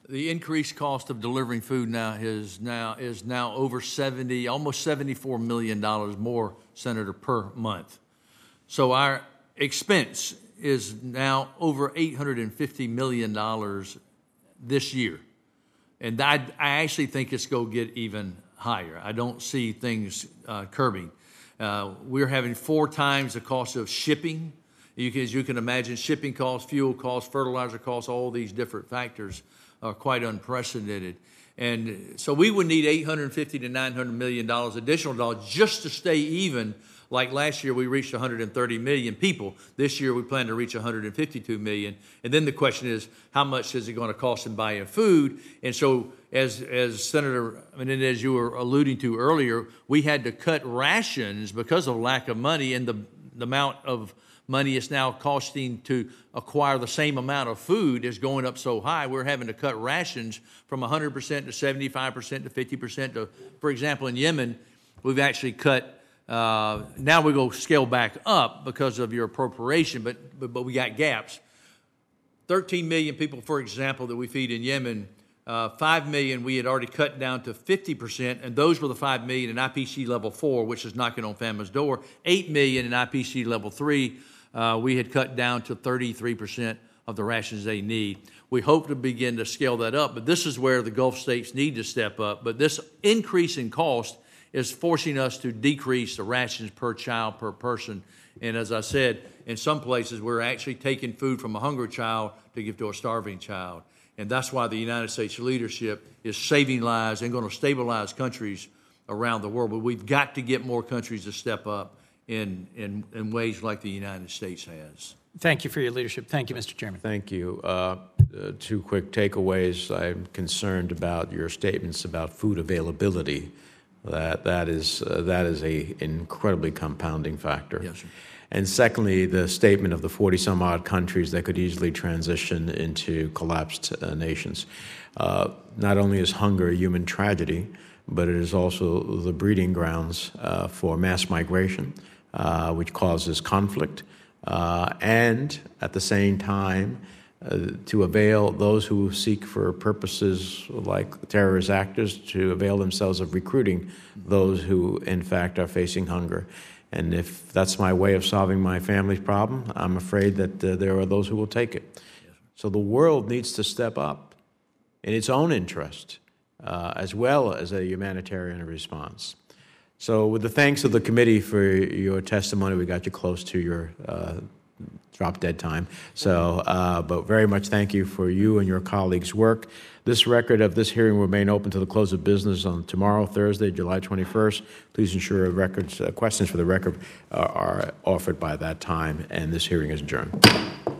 The increased cost of delivering food now is now is now over 70, almost 74 million dollars more, Senator, per month. So our expense is now over 850 million dollars this year, and I, I actually think it's going to get even higher. I don't see things uh, curbing. Uh, we're having four times the cost of shipping. You can, as you can imagine, shipping costs, fuel costs, fertilizer costs, all these different factors are quite unprecedented. And so we would need 850 to 900 million dollars additional dollars just to stay even. Like last year, we reached 130 million people. This year, we plan to reach 152 million. And then the question is, how much is it going to cost in buying food? And so, as as Senator Menendez, you were alluding to earlier, we had to cut rations because of lack of money and the the amount of money it's now costing to acquire the same amount of food is going up so high, we're having to cut rations from 100% to 75% to 50% to, for example, in Yemen, we've actually cut, uh, now we go scale back up because of your appropriation, but, but, but we got gaps. 13 million people, for example, that we feed in Yemen, uh, 5 million we had already cut down to 50%, and those were the 5 million in IPC level 4, which is knocking on famine's door. 8 million in IPC level 3, uh, we had cut down to 33% of the rations they need. We hope to begin to scale that up, but this is where the Gulf states need to step up. But this increase in cost is forcing us to decrease the rations per child per person. And as I said, in some places, we're actually taking food from a hungry child to give to a starving child. And that's why the United States leadership is saving lives and going to stabilize countries around the world. But we've got to get more countries to step up in, in, in ways like the United States has. Thank you for your leadership. Thank you, Mr. Chairman. Thank you. Uh, uh, two quick takeaways. I'm concerned about your statements about food availability. That that is uh, that is a incredibly compounding factor. Yes, sir. And secondly, the statement of the 40 some odd countries that could easily transition into collapsed uh, nations. Uh, not only is hunger a human tragedy, but it is also the breeding grounds uh, for mass migration, uh, which causes conflict, uh, and at the same time, uh, to avail those who seek for purposes like terrorist actors to avail themselves of recruiting those who, in fact, are facing hunger. And if that's my way of solving my family's problem, I'm afraid that uh, there are those who will take it. So the world needs to step up in its own interest, uh, as well as a humanitarian response. So, with the thanks of the committee for your testimony, we got you close to your uh, drop dead time. So, uh, but very much thank you for you and your colleagues' work. This record of this hearing will remain open to the close of business on tomorrow, Thursday, July 21st. Please ensure records, uh, questions for the record uh, are offered by that time, and this hearing is adjourned.